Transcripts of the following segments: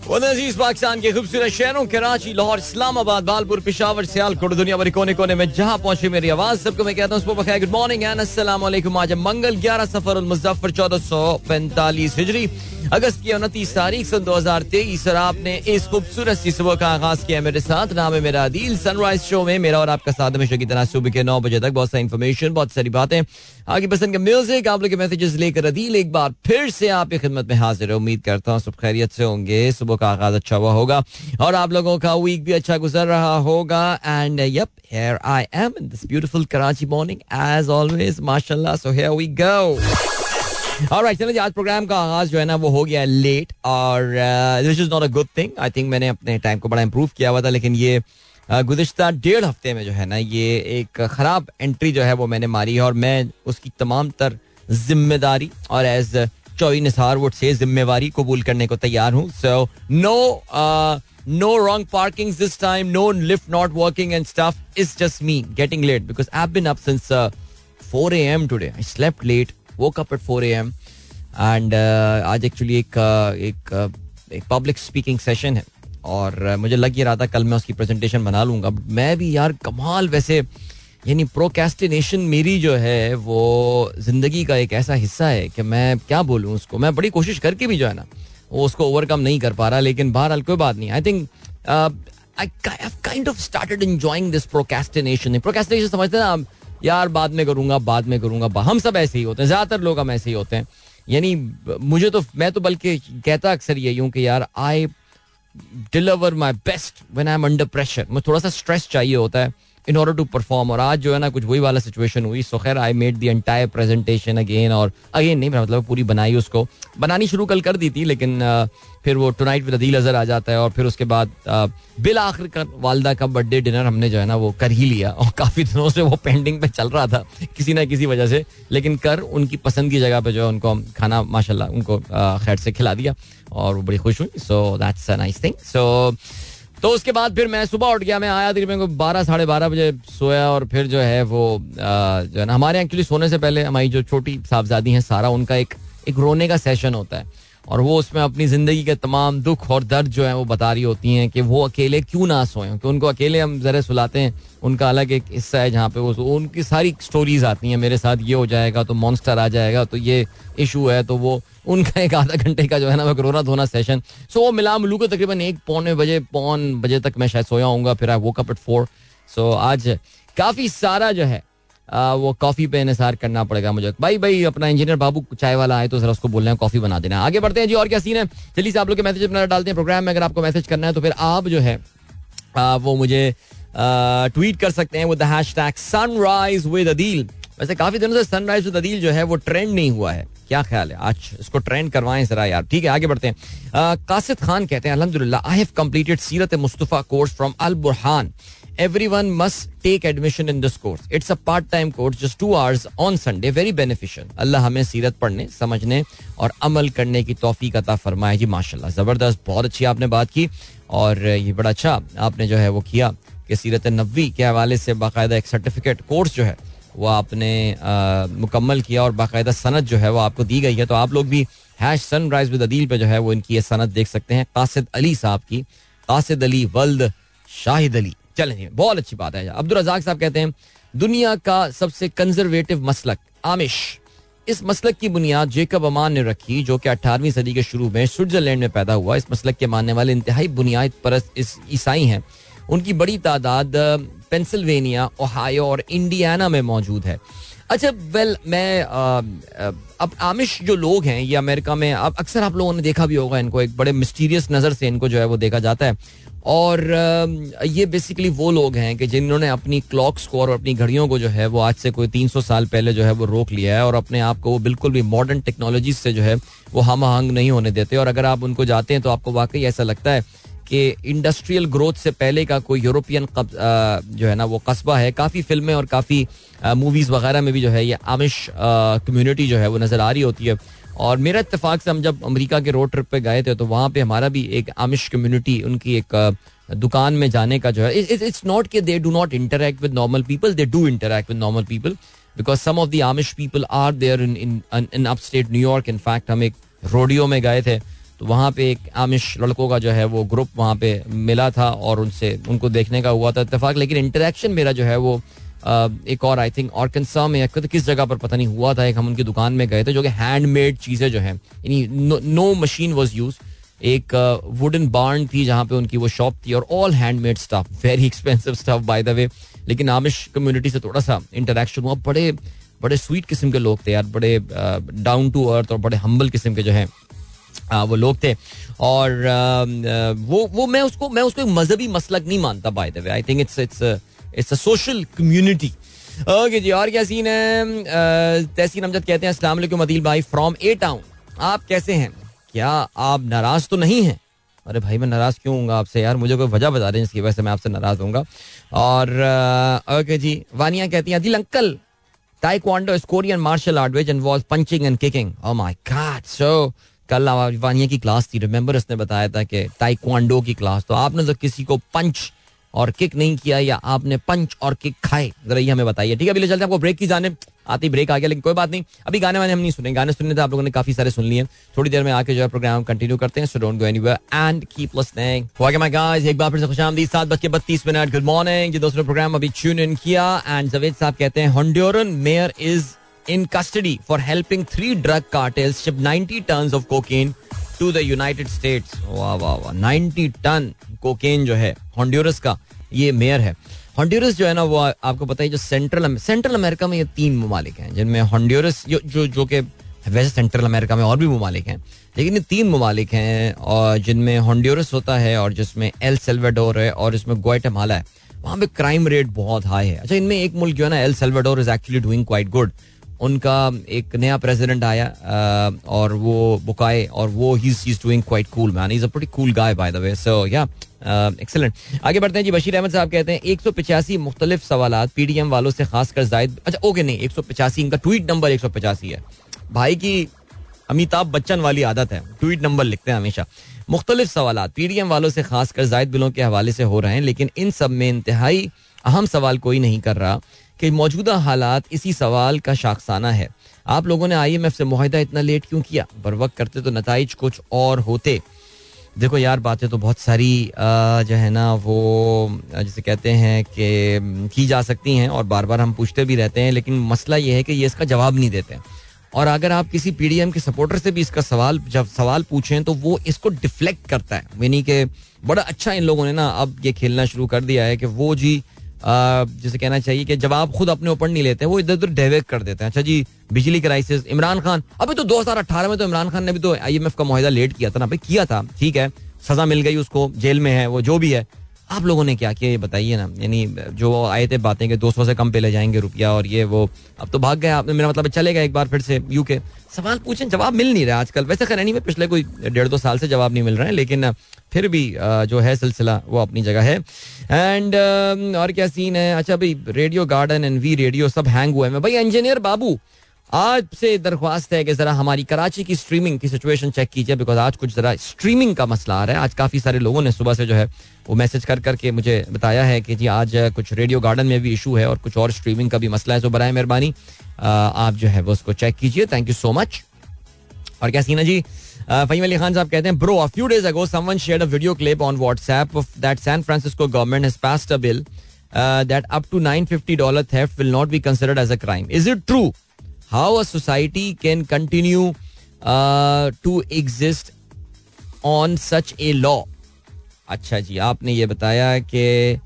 अज़ीज़ पाकिस्तान के खूबसूरत शहरों, कराची, लाहौर, इस्लामाबाद, बालपुर, पिशावर, सियालकोट दुनिया भरी कोने कोने में जहाँ पहुँचे मेरी आवाज़, सबको मैं कहता हूँ गुड मॉर्निंग एंड असल आज मंगल 11 सफ़र मुजफ्फर, चौदह सौ पैंतालीस हिजरी। अगस्त की उनतीस तारीख सन दो हज़ार तेईस, और आपने इस खूबसूरत सी सुबह का आगाज़ किया मेरे साथ। नाम है मेरा दिल सनराइज शो में मेरा और आपका साथ हमेशा की तरह सुबह के नौ बजे तक बहुत सारी इन्फॉर्मेशन बहुत सारी बातें। आगे पसंद का म्यूज़िक आप लोग के मैसेजेस लेकर अदील, एक बार फिर से आपकी खिदमत में हाजिर है। उम्मीद करता हूँ सब खैरियत से होंगे। सुबह का आगाज़ अच्छा हुआ होगा, और आप लोगों का वीक भी अच्छा गुजर रहा होगा। And yup am in this beautiful Karachi morning, as always, माशाल्लाह, so here we go Alright, चलो आज प्रोग्राम का आगाज़ जो है ना वो हो गया लेट और this is not a good thing I think मैंने अपने टाइम को बड़ा इंप्रूव किया हुआ था लेकिन ये गुजशत डेढ़ हफ़्ते में जो है ना ये एक खराब एंट्री जो है वो मैंने मारी है और मैं उसकी तमाम तर ज़िम्मेदारी और एज चौई निसार वुड से जिम्मेवारी कबूल करने को तैयार हूँ। So no no wrong parking this time no lift not working and stuff is just me getting late because I been up since four A M today I slept late woke up four 4 a.m. And आज actually एक एक एक public speaking session है और uh, मुझे लग ही रहा था कल मैं उसकी प्रेजेंटेशन बना लूँगा। मैं भी यार कमाल वैसे यानी प्रोकेस्टिनेशन मेरी जो है वो ज़िंदगी का एक ऐसा हिस्सा है कि मैं क्या बोलूँ उसको। मैं बड़ी कोशिश करके भी जो है ना वो उसको ओवरकम नहीं कर पा रहा लेकिन बहरहाल कोई बात नहीं। I think I kind of started enjoying this procrastination procrastination समझते हैं ना यार बाद में करूँगा, बाद में करूँगा। हम सब ऐसे ही होते हैं, ज़्यादातर लोग हम ऐसे ही होते हैं। यानी मुझे तो मैं तो बल्कि कहता अक्सर यही हूँ कि यार I deliver my best when I am under pressure मुझे थोड़ा सा स्ट्रेस चाहिए होता है। इन ऑर्डर टू परफॉर्म और आज जो है ना, कुछ वही वाला सिचुएशन हुई। सो खैर I made the entire presentation again और अगेन नहीं मतलब पूरी बनाई उसको। बनानी शुरू कल कर दी थी, लेकिन फिर वो टुनाइट विद अदील अजहर आ जाता है और फिर उसके बाद बिल आखिर का वालदा का बर्थडे डिनर हमने जो है ना, वो कर ही लिया। और काफ़ी दिनों से वो पेंडिंग पे चल रहा था, किसी ना किसी वजह से। लेकिन कर, उनकी पसंद की जगह पे जो है, उनको हम खाना, माशाल्लाह, उनको खैर से खिला दिया और वो बड़ी खुश हुई। So that's a nice thing so तो उसके बाद फिर मैं सुबह उठ गया, मैं आया तकरीबन को बारह, साढ़े बारह बजे सोया और फिर जो है वो जो है ना, हमारे एक्चुअली सोने से पहले हमारी जो छोटी साहबजादी हैं, सारा उनका एक एक रोने का सेशन होता है। और वो उसमें अपनी ज़िंदगी के तमाम दुख और दर्द जो है वो बता रही होती हैं कि वो अकेले क्यों ना सोए? कि उनको अकेले हम जरा सुलाते हैं, उनका अलग एक हिस्सा है जहाँ पे वो उनकी सारी स्टोरीज आती हैं, मेरे साथ ये हो जाएगा तो मॉन्स्टर आ जाएगा तो ये इशू है तो वो उनका एक आधा घंटे का जो है ना, वो रोना धोना सेशन सो वो मिला मिलू को तकरीबन एक पौने बजे, पौन बजे तक मैं शायद सोया हूँ फिर I woke up at four so आज काफ़ी सारा जो है आ, वो कॉफ़ी पे इंसार करना पड़ेगा मुझे। भाई भाई अपना इंजीनियर बाबू चाय वाला आए तो जरा उसको बोल रहे हैं कॉफ़ी बना देना। आगे बढ़ते हैं जी और क्या सीन है? चलिए आप लोग के मैसेज अपना डालते हैं प्रोग्राम में अगर आपको मैसेज करना है तो फिर आप जो है आ, वो मुझे ट्वीट कर सकते हैं with hashtag sunrise with Adeel वैसे काफ़ी दिनों से सनराइज विद अदील जो है वो ट्रेंड नहीं हुआ है। क्या ख्याल है? आज इसको ट्रेंड करवाएँ जरा यार। ठीक है आगे बढ़ते हैं। कासिद खान कहते हैं अल्हम्दुलिल्लाह I have completed Seerat Mustafa course from Al Burhan everyone must take admission in this course. It's a part time course just two hours on Sunday. Very beneficial. अल्लाह हमें सीरत पढ़ने, समझने और अमल करने की तोफ़ी अता फरमाए जी, माशाल्लाह, ज़बरदस्त, बहुत अच्छी आपने बात की और ये बड़ा अच्छा आपने जो है वो किया कि सीरत नबी के हवाले से बाकायदा एक सर्टिफिकेट कोर्स जो है, वो आपने मुकम्मल किया और बाकायदा सनत जो है वो आपको दी गई है तो आप लोग भी हैश सनराइज विद अदील पे जो है वो इनकी ये सनत देख सकते हैं कासिद अली साहब की, कासिद अली वल्द शाहिद अली चलें बहुत अच्छी बात है। अब्दुल रजाक साहब कहते हैं, दुनिया का सबसे कंजर्वेटिव मसलक आमिश इस मसलक की बुनियाद जेकब अमान ने रखी, जो कि अठारहवीं सदी के शुरू में स्विट्जरलैंड में पैदा हुआ। इस मसलक के मानने वाले इंतहाई बुनियाद परस्त इस ईसाई हैं। उनकी बड़ी तादाद पेंसिल्वेनिया, ओहायो और इंडियाना में मौजूद है। अच्छा वेल मैं अब आमिश जो लोग हैं, ये अमेरिका में, अब अक्सर आप लोगों ने देखा भी होगा इनको, एक बड़े मिस्टीरियस नज़र से इनको जो है वो देखा जाता है। और ये बेसिकली वो लोग हैं कि जिन्होंने अपनी क्लॉक्स को और अपनी घड़ियों को जो है वो आज से कोई 300 साल पहले जो है वो रोक लिया है और अपने आप को वो बिल्कुल भी मॉडर्न टेक्नोलॉजी से जो है वो हम आहंग नहीं होने देते। और अगर आप उनको जाते हैं तो आपको वाकई ऐसा लगता है कि इंडस्ट्रियल ग्रोथ से पहले का कोई यूरोपियन जो है ना, वो कस्बा है। काफ़ी फ़िल्में और काफ़ी मूवीज़ वगैरह में भी जो है ये आमिश कम्युनिटी जो है वो नज़र आ रही होती है। और मेरा इतफाक से हम जब अमेरिका के रोड ट्रिप पे गए थे तो वहाँ पे हमारा भी एक आमिश कम्युनिटी उनकी एक दुकान में जाने का जो है इट्स नॉट कि they do not interact with normal people they do interact with normal people because some of the Amish people are there in in in upstate New York in fact हम एक rodeo में गए थे। तो वहाँ पे एक आमिश लड़कों का जो है वो ग्रुप वहाँ पे मिला था और उनसे, उनको देखने का हुआ था इतफाक लेकिन इंटरेक्शन मेरा जो है वो एक और आई थिंक और कंसा में किस जगह पर पता नहीं हुआ था, एक हम उनकी दुकान में गए थे जो कि हैंडमेड चीज़ें जो है नो मशीन वॉज़ यूज़ एक वुडन बार्न थी जहाँ पे उनकी वो शॉप थी और all handmade stuff very expensive stuff by the way लेकिन आमिश कम्युनिटी से थोड़ा सा इंटरेक्शन हुआ, बड़े बड़े स्वीट किस्म के लोग थे यार, बड़े डाउन टू अर्थ और बड़े हम्बल किस्म के जो है वो लोग थे। और वो वो मैं उसको मैं उसको एक मजहबी मसलक नहीं मानता by the way I think it's it's it's a social community okay जी, और क्या सीन है? तहसीन अमजद कहते हैं, अस्सलाम वालेकुम अदील भाई फ्रॉम ए टाउन आप कैसे हैं? क्या आप नाराज़ तो नहीं हैं? अरे भाई, मैं नाराज़ क्यों हूँ आपसे यार? मुझे कोई वजह बता दें जिसकी वजह से मैं आपसे नाराज़ हूँ और ओके जी, वानिया कहती हैं, Adil uncle taekwondo is Korean martial art which involve punching and kicking oh my God so कल वानिया की क्लास थी। रिमेंबर उसने बताया था कि ताइक्वांडो की क्लास तो आपने तो किसी को पंच और किक नहीं किया या आपने पंच और किक खाए? जरा ये हमें बताइए। ठीक है, अभी ले चलते हैं आपको ब्रेक की जाने। आती ब्रेक आ गया लेकिन कोई बात नहीं। अभी गाने वाने हम नहीं सुने गाने सुनने थे आप लोगों ने काफ़ी सारे सुन लिए। थोड़ी देर में आके जो है प्रोग्राम कंटिन्यू करते हैं so don't go and keep my guys एक बार फिर से खुशामदीद सात बज के बत्तीस मिनट। गुड मॉर्निंग ये दोस्तों प्रोग्राम अभी ट्यून इन किया। एंड जवेद साहब कहते हैं Honduran mayor is in custody for helping three drug cartels ship 90 tons of cocaine to the United States. वाह वाह वाह 90 टन कोकेन जो है हॉन्ड्यूरस का, ये मेयर है। हॉन्ड्यूरस जो है ना, वो आपको पता है, जो सेंट्रल सेंट्रल अमेरिका में ये तीन ममालिक हैं, जिनमें हॉन्ड्यूरस जो जो जो कि, वैसे सेंट्रल अमेरिका में और भी ममालिक हैं, लेकिन ये तीन ममालिक हैं, और जिनमें हॉन्ड्यूरस होता है, और जिसमें एल सेल्वाडोर है, और इसमें गोयटमाला है। वहाँ पे क्राइम रेट बहुत हाई है। अच्छा इनमें एक मुल्क जो है ना El Salvador is actually doing quite good उनका एक नया प्रेसिडेंट आया और वो बुकाए, और वो ही doing quite cool man is a pretty cool guy by the way so ya excellent आगे बढ़ते हैं जी, बशीर अहमद साहब कहते हैं, एक सौ पचासी मुख्तलिफ़ सवाल पीडीएम वालों से खासकर जायद अच्छा ओके नहीं, एक सौ पचासी, इनका ट्वीट नंबर एक सौ पचासी है। भाई की अमिताभ बच्चन वाली आदत है। ट्वीट नंबर लिखते हैं हमेशा। मुख्तलिफ़ सवाल पीडीएम वालों से खासकर जायद बिलों के हवाले से हो रहे हैं, लेकिन इन सब में इंतहाई अहम सवाल कोई नहीं कर रहा। कि मौजूदा हालात इसी सवाल का शाखसाना है। आप लोगों ने आई एम एफ़ से माहिदा इतना लेट क्यों किया? बर वक्त करते तो नतज कुछ और होते। देखो यार, बातें तो बहुत सारी जो है ना, वो, जैसे कहते हैं कि की जा सकती हैं और बार बार हम पूछते भी रहते हैं, लेकिन मसला ये है कि ये इसका जवाब नहीं देते। और अगर आप किसी पीडीएम के सपोर्टर से भी इसका सवाल, जब सवाल पूछें तो वो इसको डिफ्लेक्ट करता है। यानी कि बड़ा अच्छा इन लोगों ने ना अब ये खेलना शुरू कर दिया है कि वो जी जिसे कहना चाहिए कि जब आप खुद अपने ऊपर नहीं लेते, वो इधर उधर डेवेक कर देते हैं। अच्छा जी, बिजली क्राइसिस इमरान खान। अभी तो 2018 में तो इमरान खान ने भी तो आई एम एफ़ का मुहिदा लेट किया था ना भाई, किया था, ठीक है। सजा मिल गई उसको, जेल में है, वो जो भी है। आप लोगों ने क्या किया? ये बताइए ना। यानी जो आए थे बातें कि दो सौ से कम पे ले जाएँगे रुपया और ये वो, अब तो भाग गए आपने। मेरा मतलब चलेगा एक बार फिर से यूके सवाल पूछें, जवाब मिल नहीं रहा आजकल। वैसे खैर नहीं में पिछले कोई डेढ़ दो साल से जवाब नहीं मिल रहे हैं, लेकिन फिर भी जो है सिलसिला, वो अपनी जगह है। एंड और क्या सीन है? अच्छा भाई Radio Garden and we radio सब हैंग हुए हैं। भाई इंजीनियर बाबू आज से दरख्वास्त है कि जरा हमारी कराची की स्ट्रीमिंग की सिचुएशन चेक कीजिए बिकॉज़ आज कुछ जरा स्ट्रीमिंग का मसला आ रहा है। आज काफ़ी सारे लोगों ने सुबह से जो है वो मैसेज कर करके मुझे बताया है कि जी, आज कुछ रेडियो गार्डन में भी इशू है और कुछ और स्ट्रीमिंग का भी मसला है तो बर मेहरबानी। आप जो है वो उसको चेक कीजिए। थैंक यू सो मच और क्या सीना जी? फहीम अली खान साहब कहते हैं bro a few days ago someone shared a video clip on WhatsApp that San Francisco government has passed a bill that up to 950 dollar theft will not be considered as a crime is it true how a society can continue to exist on such a law अच्छा जी, आपने ये बताया कि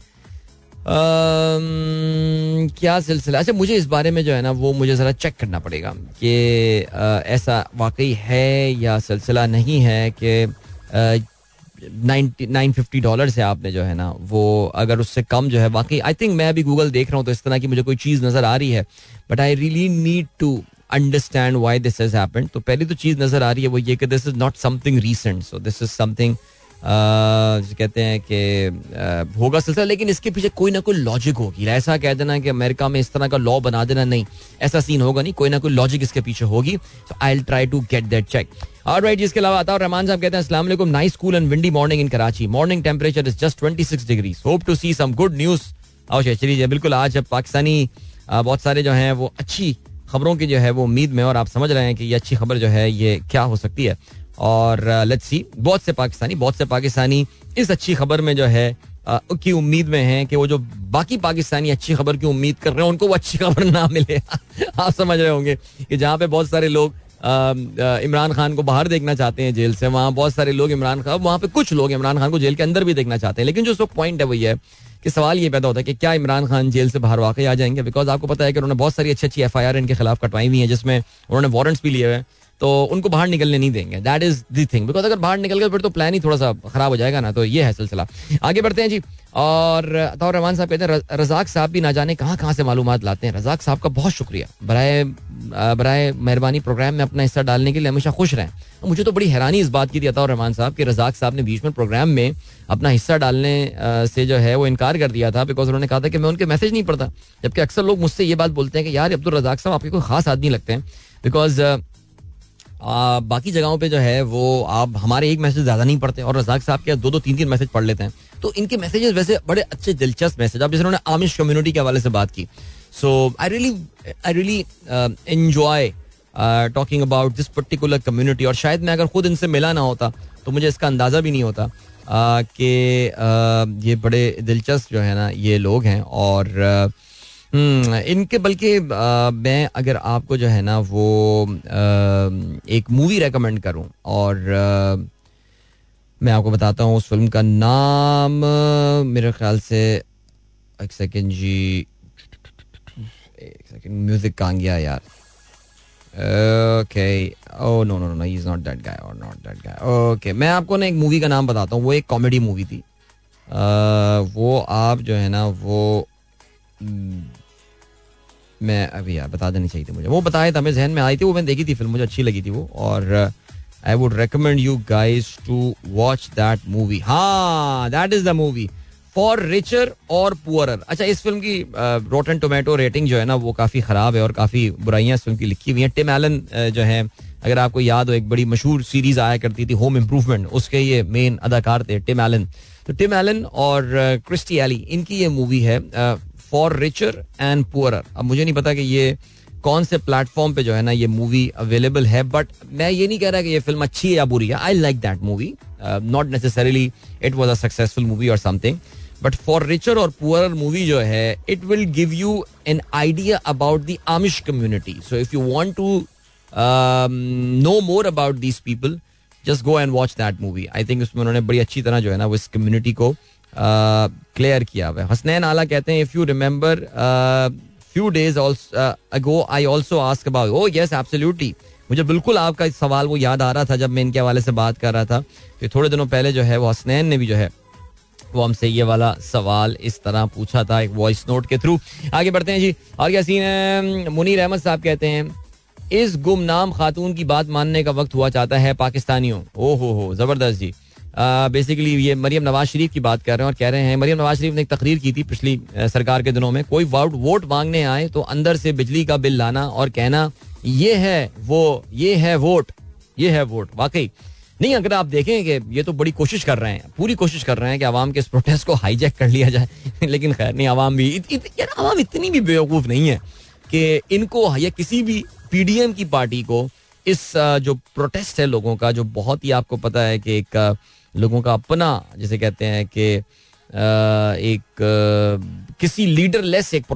क्या सिलसिला अच्छा मुझे इस बारे में जो है ना, वो मुझे ज़रा चेक करना पड़ेगा कि ऐसा वाकई है या सिलसिला नहीं है कि नाइन फिफ्टी डॉलर से आपने जो है ना, वो अगर उससे कम जो है वाकई आई थिंक मैं अभी गूगल देख रहा हूँ तो इस तरह की मुझे कोई चीज़ नज़र आ रही है but I really need to understand why this has happened तो पहली तो चीज़ नज़र आ रही है वो ये कि this is not something recent so this is something कहते हैं कि होगा सिलसिला, लेकिन इसके पीछे कोई ना कोई लॉजिक होगी। ऐसा कह देना कि अमेरिका में इस तरह का लॉ बना देना नहीं, ऐसा सीन होगा नहीं, कोई ना कोई लॉजिक इसके पीछे होगी। So I try to get that check और राइट जिसके अलावा आता रहमान साहब कहते हैं, अस्सलाम nice cool and windy morning in Karachi morning temperature is just 26 degree hope to see some good news अवश्य, चलिए बिल्कुल, आज अब पाकिस्तानी बहुत सारे जो हैं, वो अच्छी खबरों की जो है वो उम्मीद में और आप समझ रहे हैं कि ये अच्छी खबर जो है, ये क्या हो सकती है। और लेट्स सी बहुत से पाकिस्तानी, बहुत से पाकिस्तानी इस अच्छी खबर में जो है की उम्मीद में है कि वो जो बाकी पाकिस्तानी अच्छी खबर की उम्मीद कर रहे हैं, उनको वो अच्छी खबर ना मिले। आप समझ रहे होंगे कि जहाँ पे बहुत सारे लोग इमरान खान को बाहर देखना चाहते हैं जेल से, वहाँ बहुत सारे लोग इमरान खान वहाँ पे कुछ लोग इमरान खान को जेल के अंदर भी देखना चाहते हैं। लेकिन जो पॉइंट है वो ये है कि सवाल ये पैदा होता है कि क्या इमरान खान जेल से बाहर वाकई आ जाएँगे? बिकॉज़ आपको पता है कि उन्होंने बहुत सारी अच्छी अच्छी एफ़ इनके खिलाफ कटवाई हुई है, जिसमें उन्होंने वारंट्स भी लिए हुए हैं। तो उनको बाहर निकलने नहीं देंगे। That is the thing because अगर बाहर निकल गए, फिर तो प्लान ही थोड़ा सा खराब हो जाएगा ना तो ये है सिलसिला। आगे बढ़ते हैं जी। और अताउर रहमान साहब कहते हैं रजाक साहब भी ना जाने कहाँ कहाँ से मालूम लाते हैं। रजाक साहब का बहुत शुक्रिया। बरए बरए मेहरबानी प्रोग्राम में अपना हिस्सा डालने के लिए हमेशा खुश रहें। मुझे तो बड़ी हैरानी इस बात की थी, अताउर रहमान साहब, कि रजाक साहब ने बीच में प्रोग्राम में अपना हिस्सा डालने से जो है वो इनकार कर दिया था बिकॉज़ उन्होंने कहा था कि मैं उनके मैसेज नहीं पढ़ता। जबकि अक्सर लोग मुझसे ये बात बोलते हैं कि, यार अब्दुल रजाक साहब आपके कोई खास आदमी लगते हैं। बिकॉज़ बाकी जगहों पे जो है वो आप हमारे एक मैसेज ज़्यादा नहीं पढ़ते और रजाक साहब के दो दो तीन तीन मैसेज पढ़ लेते हैं। तो इनके मैसेजेस वैसे बड़े अच्छे दिलचस्प मैसेज। आप जैसे उन्होंने आमिश कम्युनिटी के हवाले से बात की। So I really I really enjoy talking about this particular community और शायद मैं अगर खुद इनसे मिला ना होता तो मुझे इसका अंदाज़ा भी नहीं होता कि ये बड़े दिलचस्प जो है ना ये लोग हैं। और uh, इनके बल्कि मैं अगर आपको जो है ना, वो एक मूवी रेकमेंड करूँ, और मैं आपको बताता हूँ उस फ़िल्म का नाम, मेरे ख्याल से, एक सेकेंड जी, एक सेकेंड म्यूज़िक कहाँ गया यार? Okay oh no no no is not that guy or not that guy okay मैं आपको ना एक मूवी का नाम बताता हूँ, वो एक कॉमेडी मूवी थी। वो आप जो है ना, वो मैं अभी यार बता देनी चाहिए थी मुझे। वो बताया था, मेरे जहन में आई थी, वो मैंने देखी थी फ़िल्म, मुझे अच्छी लगी थी वो। और I would recommend you guys to watch that movie हाँ that is the movie for richer or poorer अच्छा इस फ़िल्म की रोटन टोमेटो रेटिंग जो है ना, वो काफ़ी खराब है और काफ़ी बुराइयाँ इस फ़िल्म की लिखी हुई हैं। टिम एलन जो है, अगर आपको याद हो, एक बड़ी मशहूर सीरीज़ आया करती थी होम इम्प्रूवमेंट उसके ये मेन अदाकार थे टिम एलन तो टिम एलन और क्रिस्टी एली इनकी ये मूवी है फॉर रिचर एंड पुअरर अब मुझे नहीं पता कि ये कौन से प्लेटफॉर्म पे जो है ना ये मूवी अवेलेबल है बट मैं ये नहीं कह रहा कि ये फ़िल्म अच्छी है या बुरी है. I like that movie not necessarily it was a successful movie or something but for richer or poorer movie जो है it will give you an idea about the Amish community so if you want to know more about these people just go and watch that movie I think उसमें उन्होंने बड़ी अच्छी तरह जो है ना वो इस कम्युनिटी को क्लियर किया हुआ है। हसनैन आला कहते हैं if you remember few days ago I also ask about oh yes absolutely मुझे बिल्कुल आपका सवाल वो याद आ रहा था जब मैं इनके हवाले से बात कर रहा था, कि थोड़े दिनों पहले जो है वो हसनैन ने भी जो है वो हमसे ये वाला सवाल इस तरह पूछा था एक वॉइस नोट के थ्रू आगे बढ़ते हैं जी। और क्या सीन है? मुनीर अहमद साहब कहते हैं, इस गुमनाम खातून की बात मानने का वक्त हुआ चाहता है पाकिस्तानियों। ओ हो हो, ज़बरदस्त जी। बेसिकली ये मरियम नवाज़ शरीफ की बात कर रहे हैं और कह रहे हैं मरियम नवाज़ शरीफ ने एक तकरीर की थी पिछली सरकार के दिनों में कोई वोट वोट मांगने आए तो अंदर से बिजली का बिल लाना और कहना ये है वो ये है वोट ये है वोट वाकई। नहीं अगर आप देखें कि ये तो बड़ी कोशिश कर रहे हैं पूरी कोशिश कर रहे हैं कि आवाम के इस प्रोटेस्ट को हाईजैक कर लिया जाए लेकिन खैर नहीं आवाम भी इत, इत, यार आवाम इतनी भी बेवकूफ़ नहीं है कि इनको या किसी भी पीडीएम की पार्टी को इस जो प्रोटेस्ट है लोगों का जो बहुत ही आपको पता है कि एक लोगों का अपना, जिसे कहते हैं कि एक किसी लीडर लेस एक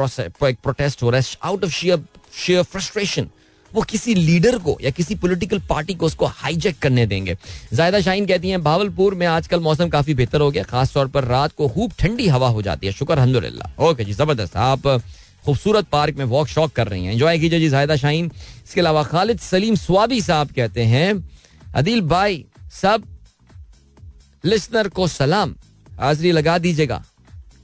एक प्रोटेस्ट हो रहा है out of share share frustration वो किसी लीडर को या किसी पॉलिटिकल पार्टी को उसको हाईजेक करने देंगे। जायदा शाइन कहती हैं, भावलपुर में आजकल मौसम काफ़ी बेहतर हो गया खास तौर पर रात को खूब ठंडी हवा हो जाती है। शुक्र अलहमदुल्ला ओके जी, ज़बरदस्त। आप खूबसूरत पार्क में वॉक शॉक कर रही हैं। एंजॉय कीजिए जी, जायदा शाइन इसके अलावा खालिद सलीम स्वाबी साहब कहते हैं, अदिल भाई, सब लिसनर को सलाम। हाजरी लगा दीजिएगा।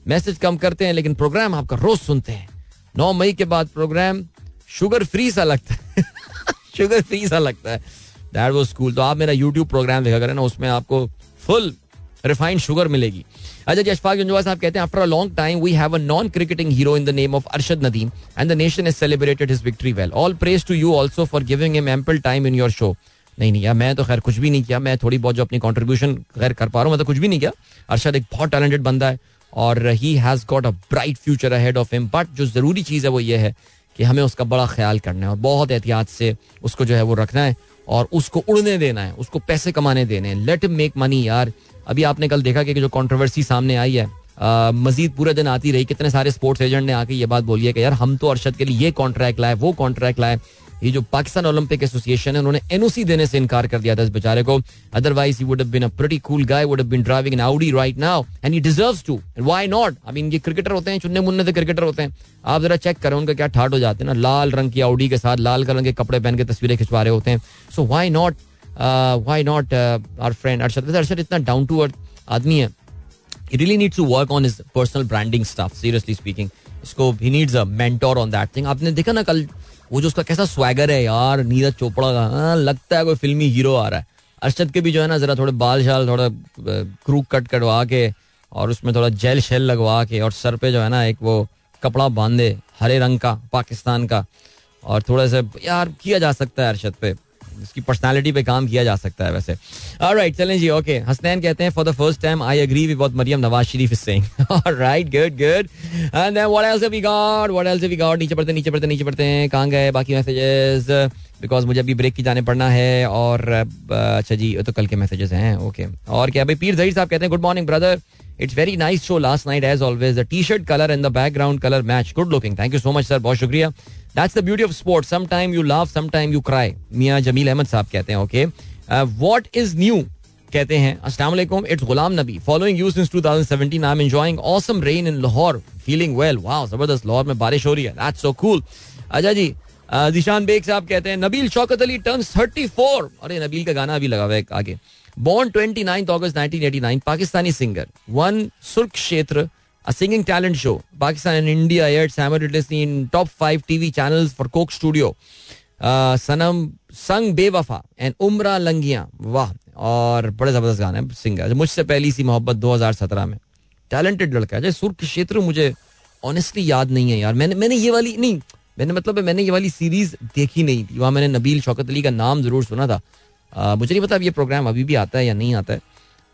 मैसेज कम करते हैं, लेकिन प्रोग्राम आपका रोज सुनते हैं। नौ मई के बाद प्रोग्राम शुगर फ्री सा लगता है। शुगर फ्री सा लगता है। दैट वो स्कूल तो आप मेरा यूट्यूब प्रोग्राम देखा करें ना, उसमें आपको फुल रिफाइंड शुगर मिलेगी। अच्छा जी, अशफाक जंजवा साहब कहते हैं after a long time we have a non cricketing hero in the name of Arshad Nadeem and the nation is celebrated his victory well all praise to you also for giving him ample time in your show नहीं नहीं यार मैं तो खैर कुछ भी नहीं किया। मैं थोड़ी बहुत जो अपनी कॉन्ट्रीब्यूशन खैर कर पा रहा हूँ मैं तो कुछ भी नहीं किया। अरशद एक बहुत टैलेंटेड बंदा है और he has got a bright future ahead of him but जो ज़रूरी चीज़ है वो ये है कि हमें उसका बड़ा ख्याल करना है और बहुत एहतियात से उसको जो है वो रखना है और उसको उड़ने देना है, उसको पैसे कमाने देने हैं। लेट मेक मनी यार। अभी आपने कल देखा कि जो कॉन्ट्रोवर्सी सामने आई है मजीद पूरे दिन आती रही। कितने सारे स्पोर्ट्स एजेंट ने आके ये बात बोली है कि यार हम तो अरशद के लिए ये कॉन्ट्रैक्ट लाए, वो कॉन्ट्रैक्ट लाए। ये जो पाकिस्तान ओलंपिक एसोसिएशन है, उन्होंने एनओसी देने से इनकार कर दिया था इस बेचारे को। Otherwise he would have been a pretty cool guy would have been driving an Audi right now and he deserves to why not I mean ये क्रिकेटर होते हैं चुन्ने मुन्ने से क्रिकेटर होते हैं। आप जरा चेक करें, उनका क्या ठाट हो जाते हैं ना। लाल रंग की आउडी के साथ लाल रंग के कपड़े पहन के तस्वीरें खिंचवा रहे होते हैं। So why not why not our friend Arshad Arshad इतना डाउन टू अर्थ आदमी है। He really needs to work on his personal branding stuff, seriously speaking. इसको, he needs a mentor on that thing. आपने देखा ना कल वो जो उसका कैसा स्वैगर है यार नीरज चोपड़ा का हाँ, लगता है कोई फिल्मी हीरो आ रहा है। अरशद के भी जो है ना जरा थोड़े बाल शाल थोड़ा क्रू कट कटवा के और उसमें थोड़ा जेल शेल लगवा के और सर पे जो है ना एक वो कपड़ा बांधे हरे रंग का पाकिस्तान का। और थोड़ा सा यार किया जा सकता है अरशद पे। इसकी पर्सनालिटी पे काम किया जा सकता है वैसे। राइट चलें जी ओके हसनैन कहते हैं for the first time I agree with Maryam Nawaz Sharif is saying alright good good and then what else have we got what else have we got नीचे पढ़ते नीचे पढ़ते नीचे पढ़ते हैं। कहाँ गए? बाकी मैसेजेस बिकॉज़ मुझे अभी ब्रेक की जाने पड़ना है और अच्छा जी तो कल के मैसेजेस हैं ओके और क्या? भाई पीर जहीर साहब कहते हैं good morning brother it's very nice show last night as always the T shirt colour and the background colour match good looking thank you so much sir बहुत शुक्रिया. That's the beauty of sport some you love some you cry मियाँ जमील अहमद साहब कहते हैं okay what is new कहते हैं, अस्सलाम it's Ghulam Nabi. Following you since 2017 I am enjoying awesome rain in Lahore feeling well wow ज़बरदस्त लाहौर में बारिश हो रही है. दैट्स सो कूल अच्छा जी दिशान बेग साहब कहते हैं, नबील शौकत अली टर्न्स 34 अरे, नबील का गाना अभी लगा हुआ है आगे। Born 29 August 1989 Pakistani singer won Sur Kshetra talent show. Pakistan and India aired simultaneously in top five TV channels for Coke Studio. Uh, Sanam Sang Bewafa and उमरा लंगिया वाह और बड़े ज़बरदस्त गाने सिंगर मुझसे पहली सी मोहब्बत 2017 में टैलेंटेड लड़का है सुर क्षेत्र मुझे ऑनेस्टली याद नहीं है यार मैंने मैंने ये वाली नहीं मैंने मतलब मैंने ये वाली सीरीज़ देखी नहीं थी वहाँ मैंने नबील शौकत अली का नाम ज़रूर सुना था uh, मुझे नहीं पता अब ये प्रोग्राम अभी भी आता है या नहीं आता है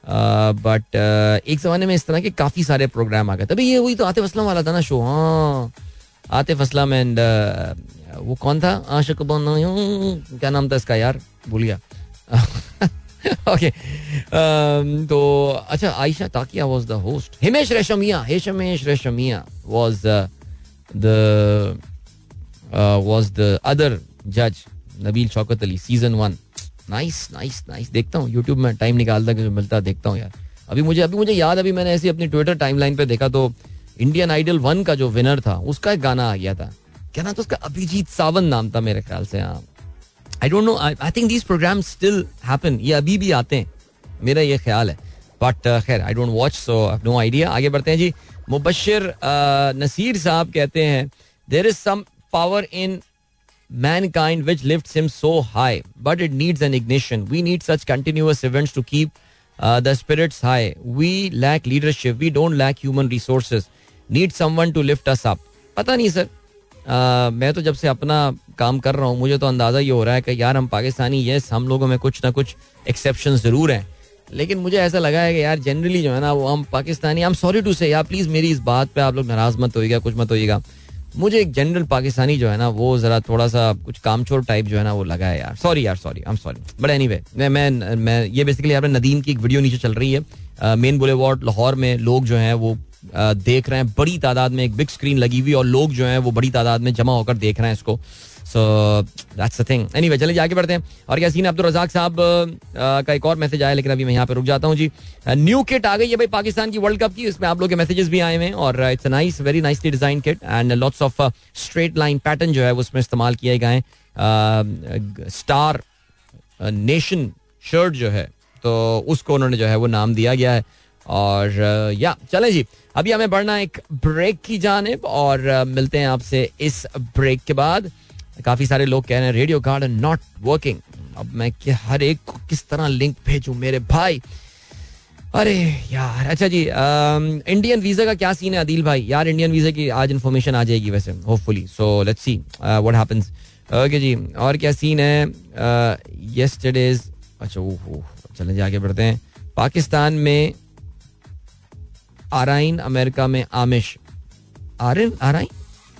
बट uh, uh, एक जमाने में इस तरह के काफ़ी सारे प्रोग्राम आ गए तभी ये वही तो आतिफ असलम वाला था ना शो हाँ। आतिफ असलम एंड uh, वो कौन था? आशिक क्या नाम था इसका यार? भूल गया। ओके um, तो अच्छा Ayesha Takia was the host Himesh Reshammiya Himesh Reshammiya was the was the other जज Nabeel Shaukat Ali season one nice nice nice देखता हूँ यूट्यूब में टाइम निकालता मिलता देखता हूँ यार। अभी मुझे अभी मुझे याद अभी मैंने ऐसी अपनी ट्विटर टाइमलाइन पे देखा तो इंडियन आइडल वन का जो विनर था उसका एक गाना आ गया था। क्या नाम था उसका? अभिजीत सावन नाम था मेरे ख्याल से हाँ। I don't know I think these program still happen ये अभी भी आते हैं। मेरा ये ख्याल है। बट uh, खैर I don't watch so no idea आगे बढ़ते हैं जी। मुबशर uh, नसीर साहब कहते हैं there is some power in mankind which lifts him so high, but it needs an ignition. We need such continuous events to keep uh, the spirits high. We lack leadership. We don't lack human resources. Need someone to lift us up. पता नहीं sir uh, मैं तो जब से अपना काम कर रहा हूँ मुझे तो अंदाज़ा ये हो रहा है कि यार हम पाकिस्तानी यस हम लोगों में कुछ ना कुछ एक्सेप्शन ज़रूर हैं लेकिन मुझे ऐसा लगा है कि यार जनरली जो है ना वो हम Pakistani I am sorry to say यार प्लीज़ मेरी इस बात पे आप लोग नाराज़ मत होइएगा कुछ मत होइएगा मुझे एक जनरल पाकिस्तानी जो है ना, वो जरा थोड़ा सा कुछ कामचोर टाइप जो है ना, वो लगा है यार। सॉरी यार sorry I am sorry but anyway मैं मैं मैं, ये बेसिकली आपने नदीम की एक वीडियो नीचे चल रही है। मेन बुले वार्ड लाहौर में लोग जो हैं, वो देख रहे हैं। बड़ी तादाद में एक बिग स्क्रीन लगी हुई और लोग जो हैं, वो बड़ी तादाद में जमा होकर देख रहे हैं इसको। So that's the thing anyway चलिए आगे बढ़ते हैं। और क्या, सीन अब्दुल रजाक साहब का एक और मैसेज आया, लेकिन अभी मैं यहाँ पे रुक जाता हूँ, जी। न्यू किट आ गई है भाई पाकिस्तान की वर्ल्ड कप की। इसमें आप लोग के मैसेजेस भी आए हैं और it's nice very nicely design kit and lots of straight line pattern जो है उसमें इस्तेमाल किए गए स्टार नेशन शर्ट जो है तो उसको उन्होंने जो है, वो नाम दिया गया है। और या, चले जी। अभी हमें बढ़ना एक ब्रेक की जानब और मिलते हैं आपसे इस ब्रेक के बाद। काफ़ी सारे लोग कह रहे हैं रेडियो कार्ड नॉट वर्किंग अब मैं हर एक को किस तरह लिंक भेजू मेरे भाई? अरे यार अच्छा जी इंडियन वीज़ा का क्या सीन है अदिल भाई? यार इंडियन वीज़ा की आज इन्फॉर्मेशन आ जाएगी वैसे hopefully so let's see what happens okay जी, और क्या सीन है? यस्टरडेज अच्छा ओह चलें जी, आगे बढ़ते हैं। पाकिस्तान में आराइन अमेरिका में आमिश आरिन आराइन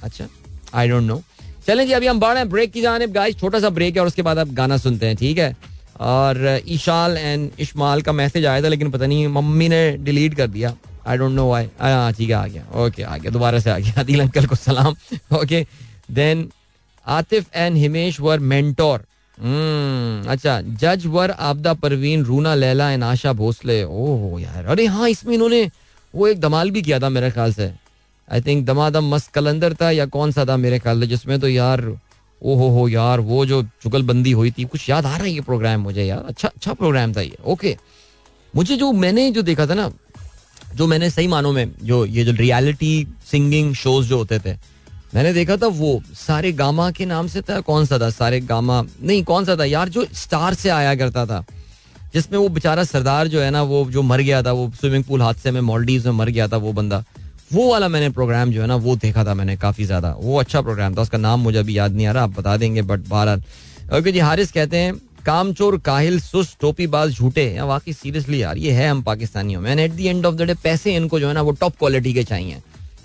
अच्छा आई डोंट नो चलें जी अभी हम बढ़ रहे हैं ब्रेक की जाने गाइस छोटा सा ब्रेक है और उसके बाद आप गाना सुनते हैं, ठीक है? और ईशाल एंड इशमाल का मैसेज आया था, लेकिन पता नहीं, मम्मी ने डिलीट कर दिया। आई डोंट नो वाई हाँ ठीक है, आ गया। ओके आ गया, दोबारा से आ गया। आदिल अंकल को सलाम। Okay then Atif and Himesh were mentor अच्छा जज वर आपदा परवीन, रूना, लैला एंड आशा भोसले। ओह यार, अरे हाँ इसमें इन्होंने वो एक धमाल भी किया था मेरे ख्याल से। आई थिंक दमादम मस्त कलंदर था या कौन सा था मेरे ख्याल जिसमें तो यार ओ हो हो यार, वो जो चुगलबंदी हुई थी, कुछ याद आ रहा है ये प्रोग्राम मुझे यार? अच्छा अच्छा प्रोग्राम था ये ओके मुझे जो मैंने जो देखा था ना, जो मैंने सही मानों में, जो ये जो रियलिटी सिंगिंग शोज़ जो होते थे, मैंने देखा था वो सारे गामा के नाम से था, कौन सा था? सारे गामा, नहीं, कौन सा था? यार, जो स्टार से आया करता था, जिसमें वो बेचारा सरदार जो है ना, वो जो मर गया था, वो स्विमिंग पूल हादसे में मॉलडीव में मर गया था वो बंदा वो वाला मैंने प्रोग्राम जो है ना, वो देखा था मैंने काफ़ी ज़्यादा। वो अच्छा प्रोग्राम था, उसका नाम मुझे अभी याद नहीं आ रहा, आप बता देंगे बट बहरहाल। ओके जी हारिस कहते हैं, कामचोर, काहिल सुस टोपीबाज झूठे। या वाकई सीरियसली यार, ये है हम पाकिस्तानियों में। At the end of the day पैसे इनको जो है ना, वो टॉप क्वालिटी के चाहिए।